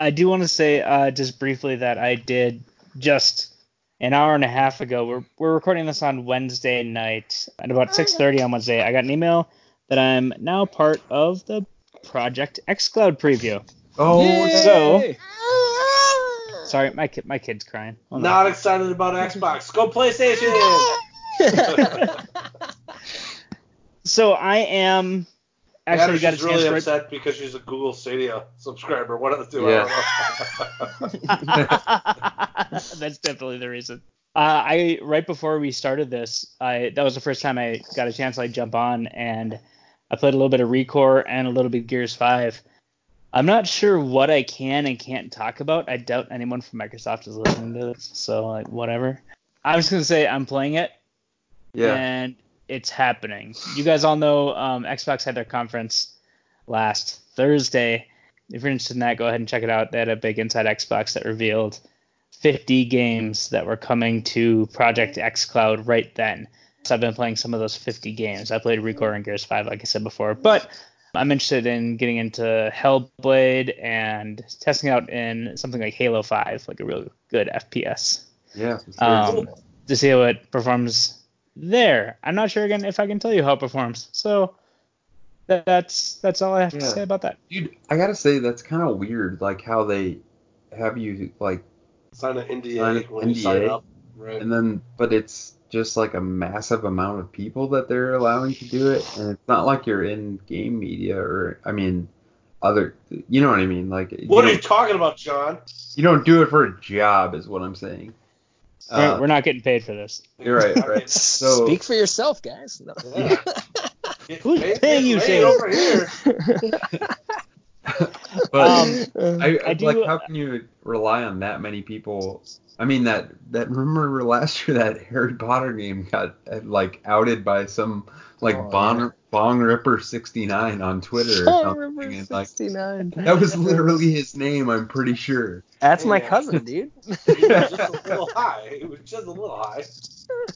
S1: I do want to say uh, just briefly that I did just an hour and a half ago. We're we're recording this on Wednesday night at about 6:30 on Wednesday. I got an email that I'm now part of the Project xCloud preview.
S3: Oh,
S1: so-
S2: Yay!
S1: Sorry, my kid my kid's crying. Hold on.
S4: Not excited about Xbox. Go PlayStation.
S1: So I am actually
S4: Actually,
S1: got a
S4: she's
S1: chance
S4: really
S1: right-
S4: upset because she's a Google Stadia subscriber. One of the two.
S3: Yeah.
S4: I don't know.
S1: That's definitely the reason. Uh, I right before we started this, I that was the first time I got a chance to like jump on and I played a little bit of Recore and a little bit of Gears Five. I'm not sure what I can and can't talk about. I doubt anyone from Microsoft is listening to this, so like whatever. I'm just gonna say I'm playing it
S3: yeah.
S1: and it's happening. You guys all know um, Xbox had their conference last Thursday. If you're interested in that, go ahead and check it out. They had a big Inside Xbox that revealed 50 games that were coming to Project xCloud right then. So I've been playing some of those 50 games. I played Recore and Gears 5, like I said before, but I'm interested in getting into Hellblade and testing out in something like Halo 5, like a real good FPS
S3: Yeah. for sure.
S1: um, to see how it performs there. I'm not sure again if I can tell you how it performs. So that, that's that's all I have to say about that.
S3: Dude, I gotta say that's kind of weird, like how they have you like,
S4: Sign an NDA
S3: Sign an
S4: when you sign up. Right.
S3: and then but it's just like a massive amount of people that they're allowing to do it, and it's not like you're in game media or I mean, other, you know what I mean? Like you
S4: what are you talking about, Jon?
S3: you don't do it for a job, is what I'm saying.
S1: We're-
S3: Uh,
S1: we're not getting paid for this.
S3: You're right, right. So-
S2: Speak for yourself, guys. No.
S4: Yeah.
S1: Who's paying you,
S4: get
S1: Shane?
S4: over here.
S3: but
S1: Um,
S3: I,
S1: I
S3: I
S1: do-
S3: like how can you rely on that many people? I mean that that remember last year that Harry Potter game got uh, like outed by some like
S2: Oh,
S3: Bong
S2: yeah.
S3: Bong Ripper 69 on Twitter or something,
S2: remember
S3: and, like
S2: 69.
S3: that was literally his name. I'm pretty sure.
S2: That's my cousin, dude.
S4: He was just a little high. It was just a little high.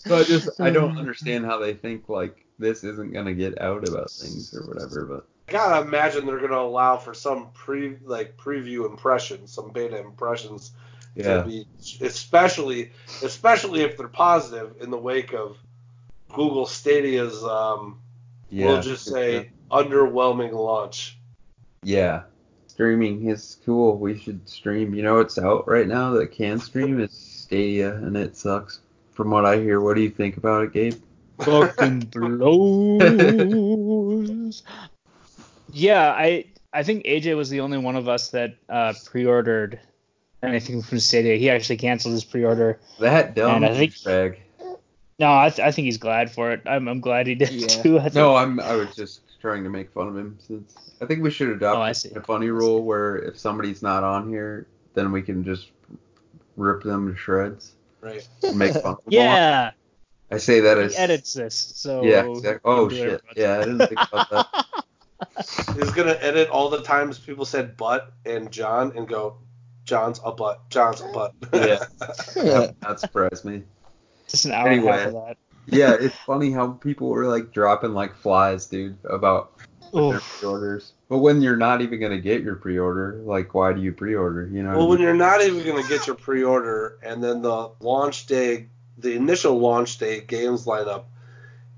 S3: So I just I don't understand how they think like this isn't gonna get out about things or whatever. But
S4: I gotta imagine they're gonna allow for some pre like preview impressions, some beta impressions to
S3: yeah,
S4: be, especially especially if they're positive in the wake of Google Stadia's um,
S3: yeah.
S4: we'll just say underwhelming launch.
S3: Yeah. Streaming is cool. We should stream. You know what's out right now that can stream is Stadia, and it sucks. From what I hear, what do you think about it, Gabe?
S1: Fucking blows. Yeah, I I think AJ was the only one of us that uh, pre-ordered anything from Stadia. He actually canceled his pre-order.
S3: That dumb
S1: And I think-
S3: douchebag.
S1: No, I, th- I think he's glad for it. I'm, I'm glad he did
S2: Yeah.
S1: too. I
S3: No, I'm. I was just trying to make fun of him since I think we should adopt
S1: Oh, I see.
S3: a funny rule where if somebody's not on here, then we can just rip them to shreds
S4: Right.
S3: make fun. of them.
S1: Yeah,
S3: I say that as
S1: he edits this, so
S3: Yeah. Exactly. Oh shit. Yeah, I didn't think about that.
S4: He's gonna edit all the times people said butt and Jon and go, Jon's a butt, Jon's a butt.
S3: Yeah. That surprised me.
S1: Just an hour and a half
S3: Anyway.
S1: of that.
S3: Yeah, it's funny how people were like dropping like flies, dude, about their pre-orders. But when you're not even gonna get your pre-order, like why do you pre-order? You know?
S4: Well,
S3: what
S4: when you're not even going to get your pre-order, and then the launch day, the initial launch day games lineup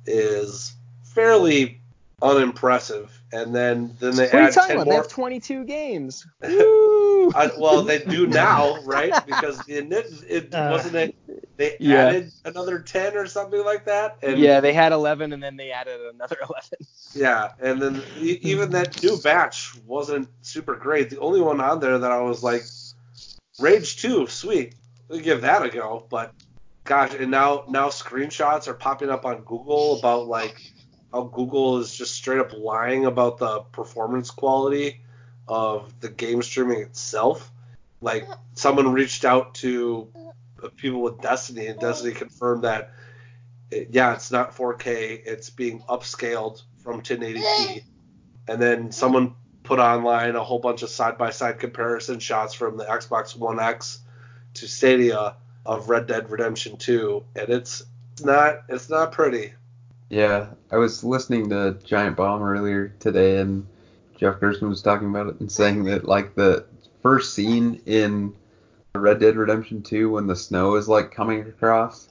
S4: is fairly unimpressive. And then then they
S2: What are you
S4: add ten
S2: about? They have 22 games. Woo!
S4: I, well, they do now, right? Because the ini- it
S1: Uh,
S4: wasn't it. They
S2: Yeah.
S4: added another ten or something like that. And
S2: yeah, they had 11 and then they added another 11.
S4: Yeah, and then even that new batch wasn't super great. The only one on there that I was like, Rage 2, sweet, we'll give that a go. But gosh, and now now screenshots are popping up on Google about like how Google is just straight up lying about the performance quality of the game streaming itself. Like someone reached out to people with Destiny, and Destiny confirmed that yeah, it's not 4K. It's being upscaled from 1080p. And then someone put online a whole bunch of side-by-side comparison shots from the Xbox One X to Stadia of Red Dead Redemption 2, and it's not it's not pretty.
S3: Yeah, I was listening to Giant Bomb earlier today, and Jeff Gerstmann was talking about it and saying that like the first scene in Red Dead Redemption 2 when the snow is like coming across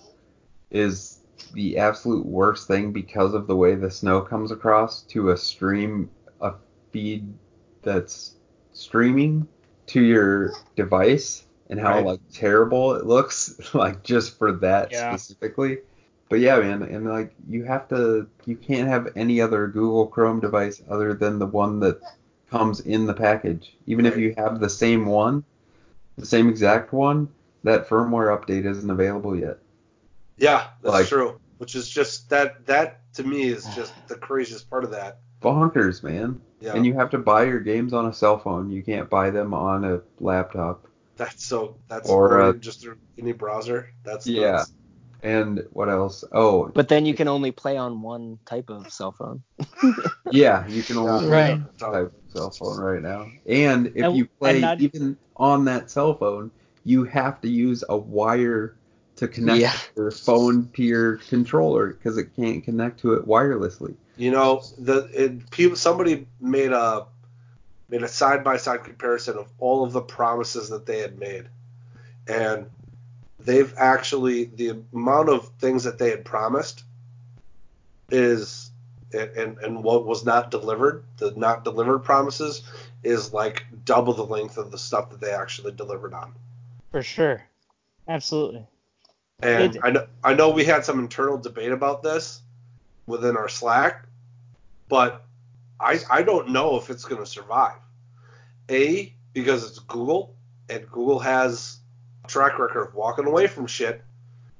S3: is the absolute worst thing because of the way the snow comes across to a stream a feed that's streaming to your device and how
S4: Right.
S3: like terrible it looks like just for that
S1: Yeah.
S3: specifically. But yeah, man, and like you have to you can't have any other Google Chrome device other than the one that comes in the package. Even if you have the same one, the same exact one, that firmware update isn't available yet.
S4: Yeah, that's
S3: Like-
S4: true. Which is just that that to me is just the craziest part of that.
S3: Bonkers, man.
S4: Yeah,
S3: And you have to buy your games on a cell phone. You can't buy them on a laptop.
S4: that's so that's
S3: Or,
S4: or,
S3: uh,
S4: just through any browser. That's
S3: Yeah.
S4: nuts.
S3: And what else? Oh,
S2: But then you can only play on one type of cell phone.
S3: yeah, you can only play
S1: Right.
S3: on that type of cell phone right now. And if
S1: And-
S3: you play
S1: not-
S3: even on that cell phone, you have to use a wire to connect
S2: Yeah.
S3: your phone to your controller because it can't connect to it wirelessly.
S4: You know, the it, people somebody made a made a side by side comparison of all of the promises that they had made, and they've actually the amount of things that they had promised is and and, what was not delivered, the not delivered promises is like double the length of the stuff that they actually delivered on.
S1: For sure. Absolutely.
S4: And
S1: It-
S4: I know I know we had some internal debate about this within our Slack, but I I don't know if it's going to survive. A because it's Google and Google has track record of walking away from shit.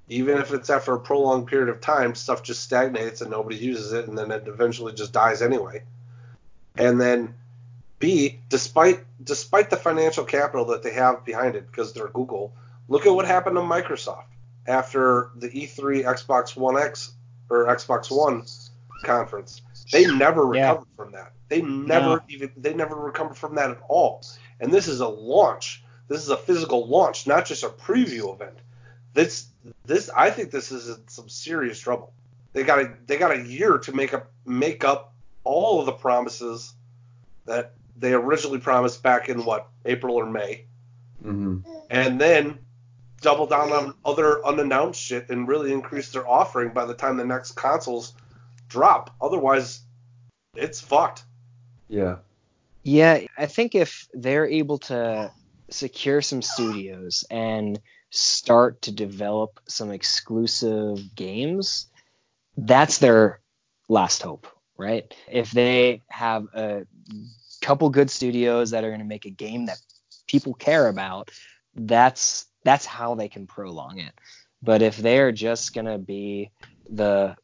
S4: Even if it's after a prolonged period of time, stuff just stagnates and nobody uses it, and then it eventually just dies anyway. And then B, despite despite the financial capital that they have behind it, because they're Google, look at what happened to Microsoft after the E3 Xbox One X or Xbox One conference. They never
S1: Yeah.
S4: recovered from that. They never even they never recovered from that at all. And this is a launch. This is a physical launch, not just a preview event. This this I think this is in some serious trouble. They got a they got a year to make up make up all of the promises that they originally promised back in what April or May
S3: hmm
S4: and then double down on other unannounced shit and really increase their offering by the time the next consoles drop. Otherwise, it's fucked.
S3: Yeah.
S2: Yeah, I think if they're able to secure some studios and start to develop some exclusive games, that's their last hope, right? If they have a couple good studios that are going to make a game that people care about, that's that's how they can prolong it. But if they're just going to be the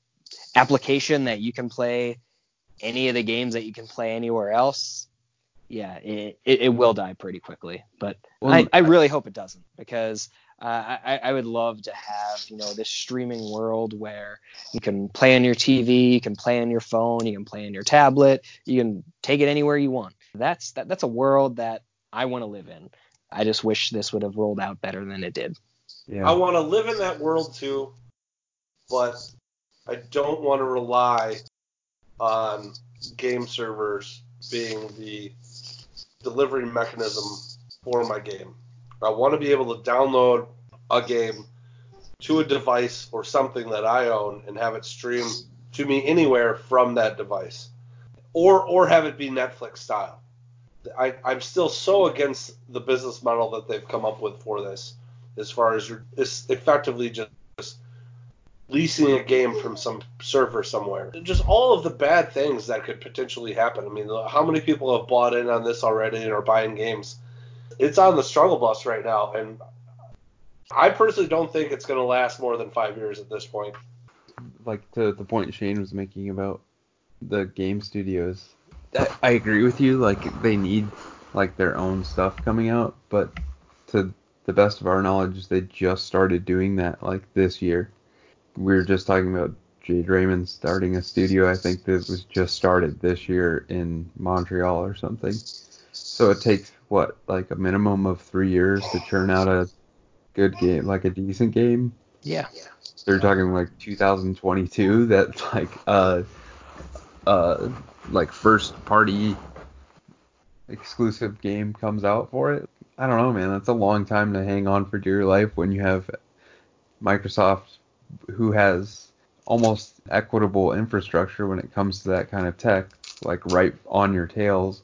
S2: application that you can play any of the games that you can play anywhere else, yeah, it, it, it will die pretty quickly. But
S3: Well,
S2: I, I really hope it doesn't because uh, I, I would love to have you know this streaming world where you can play on your TV, you can play on your phone, you can play on your tablet, you can take it anywhere you want. That's that, that's a world that I want to live in. I just wish this would have rolled out better than it did.
S3: Yeah.
S4: I want to live in that world too, but I don't want to rely on game servers being the delivery mechanism for my game. I want to be able to download a game to a device or something that I own and have it stream to me anywhere from that device. or or have it be Netflix style. I, I'm still so against the business model that they've come up with for this, as far as you're effectively just leasing a game from some server somewhere. Just all of the bad things that could potentially happen. I mean, how many people have bought in on this already and are buying games? It's on the struggle bus right now, and I personally don't think it's going to last more than five years at this point.
S3: Like to the point Shane was making about the game studios, I, I agree with you. Like they need like their own stuff coming out, but to the best of our knowledge, they just started doing that like this year. We were just talking about Jade Raymond starting a studio. I think that was just started this year in Montreal or something. So it takes what like a minimum of three years to churn out a good game, like a decent game.
S2: Yeah.
S3: They're talking like 2022 that like uh uh like first party exclusive game comes out for it. I don't know, man. That's a long time to hang on for dear life when you have Microsoft who has almost equitable infrastructure when it comes to that kind of tech, like right on your tails,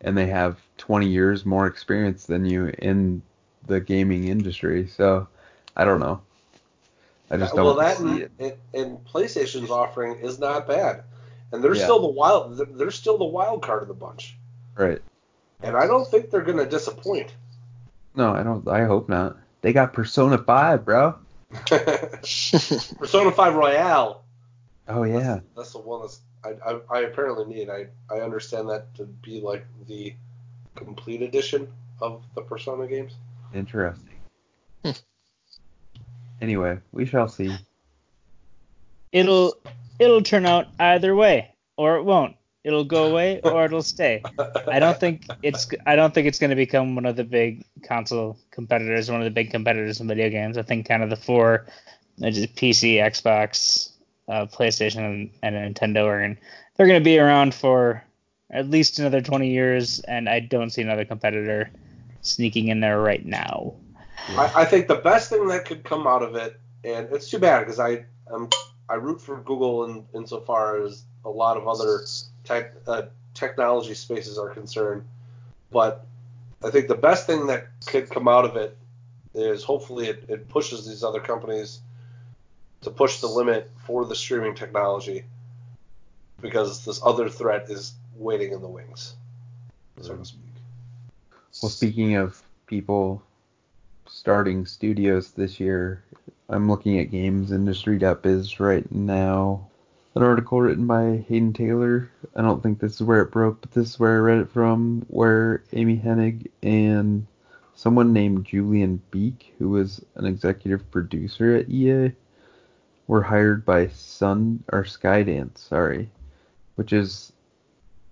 S3: and they have 20 years more experience than you in the gaming industry. So I don't know. I just don't
S4: well, that
S3: see
S4: and,
S3: it.
S4: and, and PlayStation's offering is not bad, and they're
S3: Yeah.
S4: still the wild. they're- They're still the wild card of the bunch,
S3: Right.
S4: and I don't think they're going to disappoint.
S3: No, I don't. I hope not. They got Persona 5, bro.
S4: Persona 5 Royal.
S3: Oh yeah.
S4: That's the one that's I, I, I apparently need. I, I understand that to be like the complete edition of the Persona games.
S3: Interesting. Anyway, we shall see.
S1: It'll it'll turn out either way, or it won't. It'll go away or it'll stay. I don't think it's I don't think it's going to become one of the big console competitors, one of the big competitors in video games. I think kind of the four, uh, just PC, Xbox, uh, PlayStation, and, and Nintendo are going they're going to be around for at least another 20 years, and I don't see another competitor sneaking in there right now.
S4: I, I think the best thing that could come out of it, and it's too bad because I um, I root for Google in insofar as a lot of other tech, uh, technology spaces are concerned, but I think the best thing that could come out of it is hopefully it, it pushes these other companies to push the limit for the streaming technology because this other threat is waiting in the wings, so to speak.
S3: Well, speaking of people starting studios this year, I'm looking at games GamesIndustry.biz right now. An article written by Haydn Taylor. I don't think this is where it broke, but this is where I read it from, where Amy Hennig and someone named Julian Beak, who was an executive producer at EA, were hired by Sun or Skydance, sorry, which is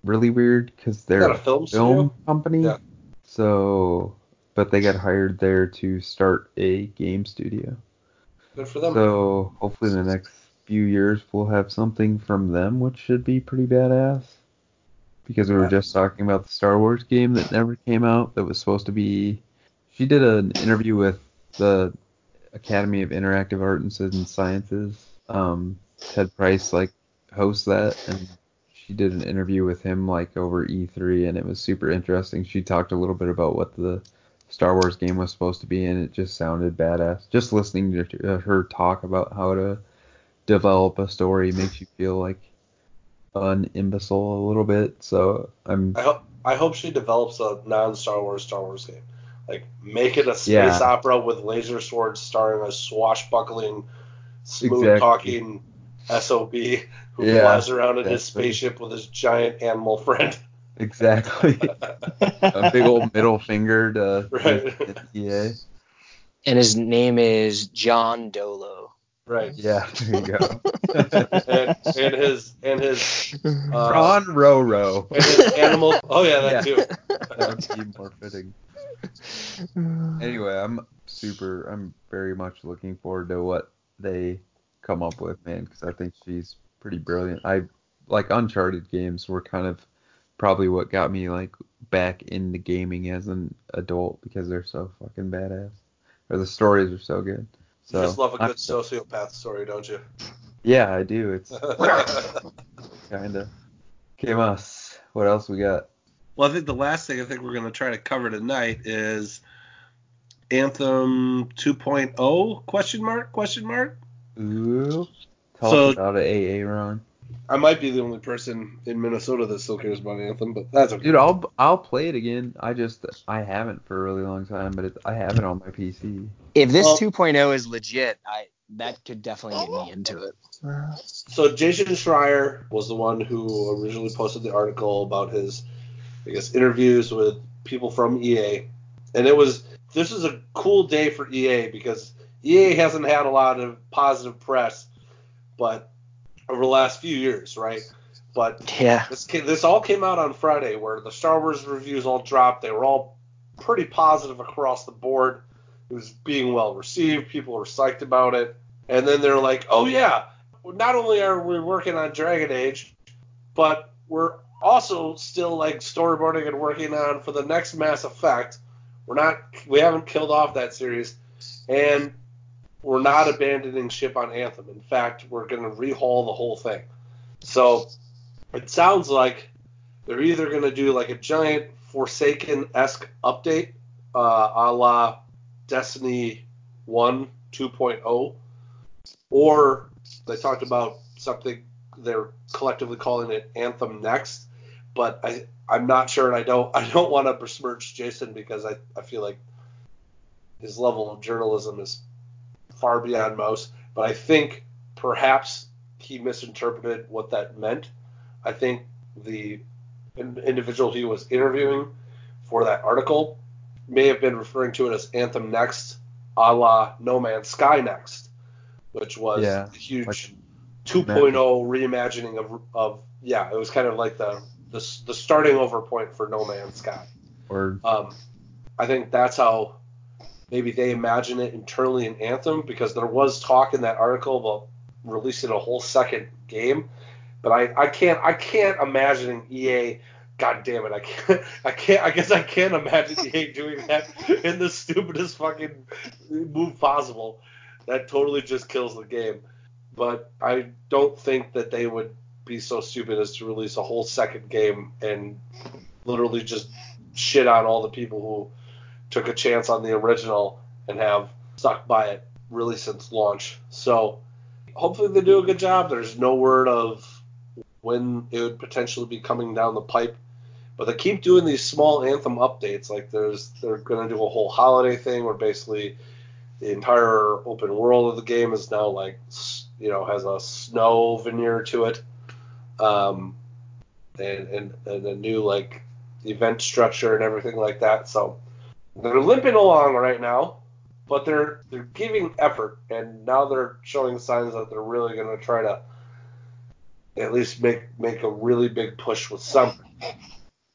S3: really weird because they're
S4: a film studio?
S3: company.
S4: Yeah.
S3: So, but they got hired there to start a game studio.
S4: Good for them.
S3: So hopefully in the next few years we'll have something from them, which should be pretty badass. Because we were just talking about the Star Wars game that never came out. That was supposed to be. She did an interview with the Academy of Interactive Arts and Sciences. Um, Ted Price like hosts that, and she did an interview with him like over E3, and it was super interesting. She talked a little bit about what the Star Wars game was supposed to be, and it just sounded badass. Just listening to her talk about how to develop a story makes you feel like an imbecile a little bit. So I'm
S4: I hope I hope she develops a non Star Wars Star Wars game. Like make it a space
S3: Yeah.
S4: opera with laser swords starring a swashbuckling, smooth
S3: Exactly.
S4: talking SOB who
S3: Yeah,
S4: flies around in his spaceship with his giant animal friend.
S3: exactly a big old middle finger to
S4: Right.
S3: EA.
S2: And his name is John Dolo.
S4: Right.
S3: Yeah, there you go.
S4: And, and his and his uh,
S3: Ron Roro.
S4: and his animal. Oh yeah, that
S3: Yeah.
S4: too.
S3: That would be more fitting. Anyway, I'm super. I'm very much looking forward to what they come up with, man, because I think she's pretty brilliant. I like Uncharted games were kind of probably what got me like back into gaming as an adult because they're so fucking badass, or the stories are so good. So
S4: you just love a
S3: I'm-
S4: good sociopath story, don't you?
S3: Yeah, I do. It's kinda. ¿Qué más? What else we got?
S4: Well, I think the last thing I think we're going to try to cover tonight is Anthem 2.0 question mark question mark.
S3: Ooh. talk
S4: So-
S3: about it, AA Ron.
S4: I might be the only person in Minnesota that still cares about Anthem, but that's okay.
S3: Dude, I'll I'll play it again. I just I haven't for a really long time, but it, I have it on my PC.
S2: If this
S4: Well-
S2: 2.0 is legit, I that could definitely get me into it.
S4: So Jason Schreier was the one who originally posted the article about his, I guess, interviews with people from EA, and it was this is a cool day for EA because EA hasn't had a lot of positive press, but over the last few years, right? But
S2: Yeah.
S4: this this all came out on Friday, where the Star Wars reviews all dropped. They were all pretty positive across the board. It was being well received. People were psyched about it. And then they're like, "Oh yeah, not only are we working on Dragon Age, but we're also still like storyboarding and working on for the next Mass Effect. We're not, we haven't killed off that series, and we're not abandoning ship on Anthem. In fact, we're going to rehaul the whole thing. So it sounds like they're either going to do like a giant Forsaken esque update, uh, a la Destiny 1 2.0, or they talked about something they're collectively calling it Anthem Next. But I, I'm not sure, and I don't, I don't want to besmirch Jason because I, I feel like his level of journalism is far beyond most. But I think perhaps he misinterpreted what that meant. I think the individual he was interviewing for that article may have been referring to it as Anthem Next, a la No Man's Sky Next, which was
S3: Yeah,
S4: a huge
S3: like
S4: 2.0 reimagining of, of yeah, it was kind of like the the, the starting over point for No Man's Sky.
S3: Or
S4: Um, I think that's how maybe they imagine it internally in Anthem because there was talk in that article about releasing a whole second game, but I, I can't I can't imagine EA. God damn it! I can't. I can't. I guess I can't imagine EA doing that in the stupidest fucking move possible. That totally just kills the game. But I don't think that they would be so stupid as to release a whole second game and literally just shit on all the people who took a chance on the original and have stuck by it really since launch. So hopefully they do a good job. There's no word of when it would potentially be coming down the pipe. But they keep doing these small anthem updates. Like there's they're gonna do a whole holiday thing where basically the entire open world of the game is now like you know has a snow veneer to it, um, and and and a new like event structure and everything like that. So they're limping along right now, but they're they're giving effort, and now they're showing signs that they're really going to try to at least make make a really big push with something.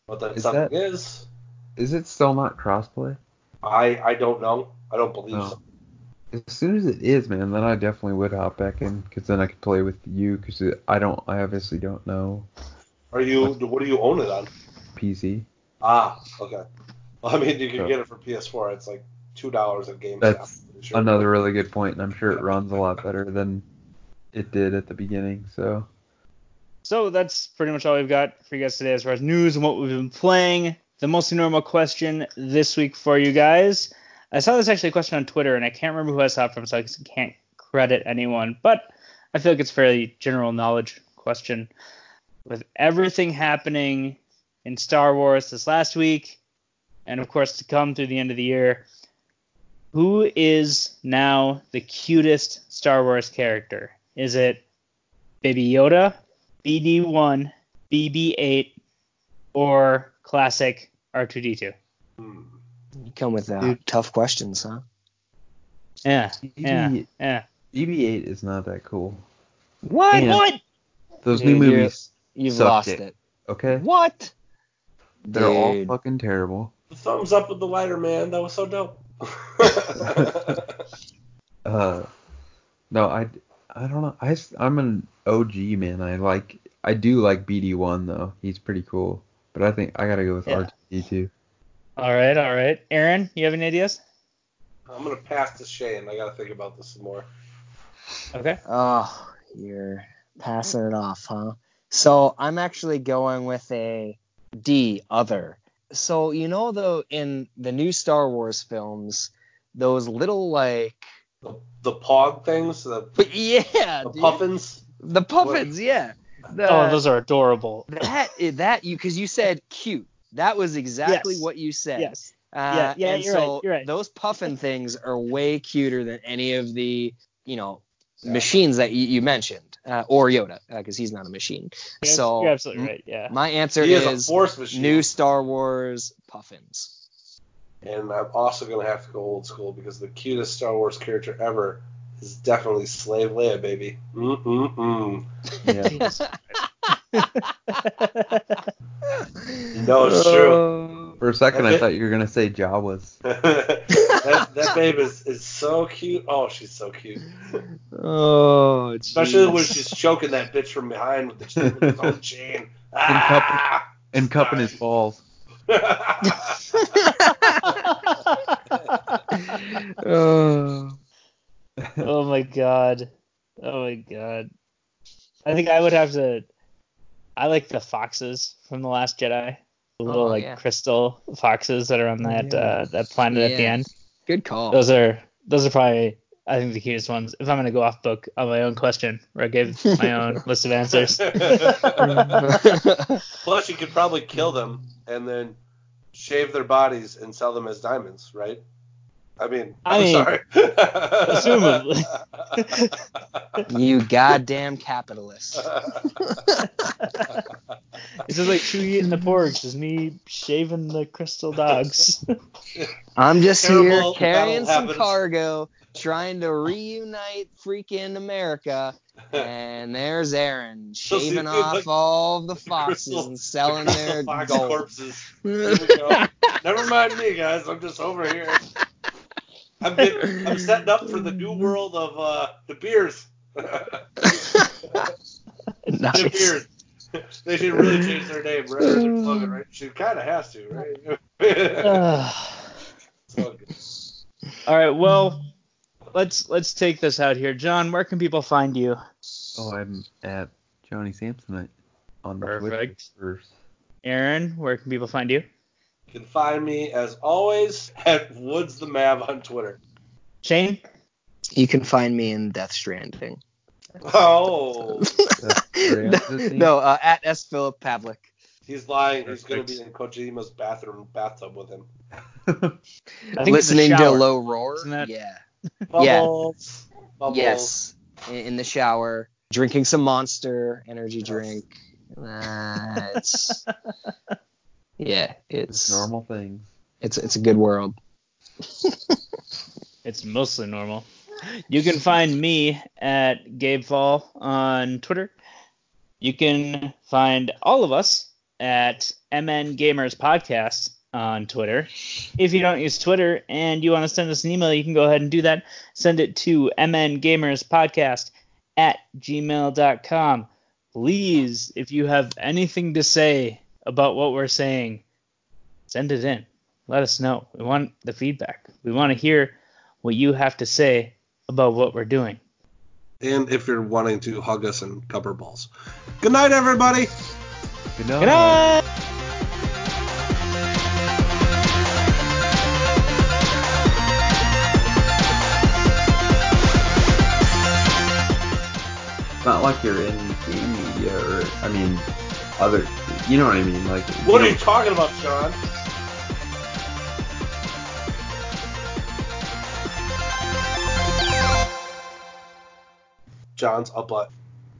S4: What that
S3: Is
S4: something
S3: that-
S4: is,
S3: is it still not crossplay?
S4: I I don't know. I don't believe
S3: No.
S4: so.
S3: As soon as it is, man, then I definitely would hop back in because then I could play with you because I don't, I obviously don't know
S4: Are you? What do you own it on?
S3: PC.
S4: Ah, okay. Well, I mean, you can
S3: So-
S4: get it for PS4. It's like two dollars at GameStop.
S3: That's
S4: sure.
S3: Another really good point, and I'm sure it runs a lot better than it did at the beginning. So
S1: So that's pretty much all we've got for you guys today as far as news and what we've been playing. The mostly normal question this week for you guys. I saw this actually a question on Twitter, and I can't remember who I saw it from, so I can't credit anyone. But I feel like it's a fairly general knowledge question. With everything happening in Star Wars this last week, and of course to come through the end of the year, who is now the cutest Star Wars character? Is it Baby Yoda, BD1, BB8, or classic R2D2?
S4: Hmm.
S2: You come with uh,
S3: Dude.
S2: tough questions, huh?
S1: Yeah, yeah,
S3: BB,
S1: yeah.
S3: BB-8 is not that cool.
S2: What?
S3: And-
S1: What?
S3: Those
S2: Dude,
S3: new movies,
S2: You've lost
S3: it.
S2: it.
S3: okay,
S2: What?
S3: they're all fucking terrible.
S4: Thumbs up with the lighter, man. That was so dope.
S3: Uh, no, I, I don't know. I, I'm an OG man. I like, I do like BD1 though. He's pretty cool. But I think I gotta go with
S1: Yeah.
S3: R2D2.
S1: All right, all right. Aaron, you have any ideas?
S4: I'm gonna pass to Shane. I gotta think about this some more.
S1: Okay.
S2: Oh, you're passing it off, huh? So I'm actually going with a D other. So you know though in the new Star Wars films, those little like
S4: The, the porg things, the,
S2: but yeah,
S4: the
S2: dude.
S4: puffins.
S2: the puffins, yeah. The,
S1: oh, those are adorable.
S2: that that you because you said cute. That was exactly
S1: Yes.
S2: what you said.
S1: Yes.
S2: Uh,
S1: Yeah, yeah,
S2: and
S1: you're
S2: so
S1: right, you're right.
S2: Those puffin things are way cuter than any of the, you know, machines that you, you mentioned, uh, or Yoda, because he's not a machine.
S1: You're,
S2: so
S1: you're absolutely right. Yeah.
S2: My answer
S4: He is
S2: is
S4: a force machine.
S2: new Star Wars puffins.
S4: And I'm also going to have to go old school because the cutest Star Wars character ever is definitely Slave Leia, baby. Mm-mm-mm.
S3: Yeah.
S4: You know it's true.
S3: For a second,
S4: That's
S3: I thought you were gonna say Jawas.
S4: that, that babe is, is so cute. Oh, she's so cute.
S2: Oh,
S4: Especially
S2: jeez.
S4: when she's choking that bitch from behind with, the, with his own chain. Ah!
S3: And cupping his balls.
S2: Oh.
S1: oh my god. Oh my god. I think I would have to. I like the foxes from the Last Jedi. The little
S2: Oh,
S1: like
S2: yeah.
S1: crystal foxes that are on that
S3: yeah.
S1: uh, that planet at the end.
S2: Good call.
S1: Those are those are probably I think the cutest ones. If I'm gonna go off book on my own question, where I gave my own list of answers.
S4: Plus, you could probably kill them and then shave their bodies and sell them as diamonds, right? I mean,
S1: I
S4: I'm
S1: mean,
S4: sorry.
S1: assumably.
S2: you goddamn capitalist.
S1: It's just like Chewie eating the porgs, is me shaving the crystal dogs.
S2: I'm just
S4: Terrible
S2: here carrying some
S4: happens.
S2: cargo, trying to reunite freaking America. And there's Aaron
S4: So see,
S2: shaving off
S4: like,
S2: all the foxes
S4: crystal-
S2: and selling
S4: the
S2: their
S4: fox
S2: gold.
S4: corpses. Here we go. Never mind me, guys. I'm just over here. I'm getting, I'm setting up for the new world of uh, the beers. the
S2: nice.
S4: beers. They should really change their name. Right? Or their slogan, right? She kind of has to, right?
S1: All right, well, let's let's take this out here. Jon, where can people find you?
S3: Oh, I'm at Johnny Samsonite on
S1: Perfect.
S3: Twitter.
S1: Aaron, where can people find you?
S4: You can find me as always at Woods the Mav on Twitter.
S1: Shane?
S2: You can find me in Death Stranding.
S4: Oh,
S2: no, uh, at S. Phillip Pavlick.
S4: he's lying. He's going to be in Kojima's bathroom bathtub with him.
S1: I think it's a
S2: Listening to
S1: shower.
S2: low roar.
S1: Isn't that-
S2: Yeah.
S4: Bubbles. Bubbles.
S2: Yes. In, in the shower, drinking some Monster energy drink. Uh, it's yeah, it's
S3: Normal things.
S2: It's it's a good world.
S1: It's mostly normal. You can find me at Gabe Fall on Twitter. You can find all of us at MN Gamers Podcast on Twitter. If you don't use Twitter and you want to send us an email, you can go ahead and do that. Send it to mngamerspodcast at gmail.com. Please, if you have anything to say about what we're saying, send it in. Let us know. We want the feedback. We want to hear what you have to say about what we're doing.
S4: And if you're wanting to hug us and cup our balls. Good night, everybody.
S3: Good night.
S1: Good night.
S3: It's not like you're in game media or, I mean, other, you know what I mean? Like,
S4: What
S3: you
S4: are you talking about, Sean? Jon's a butt.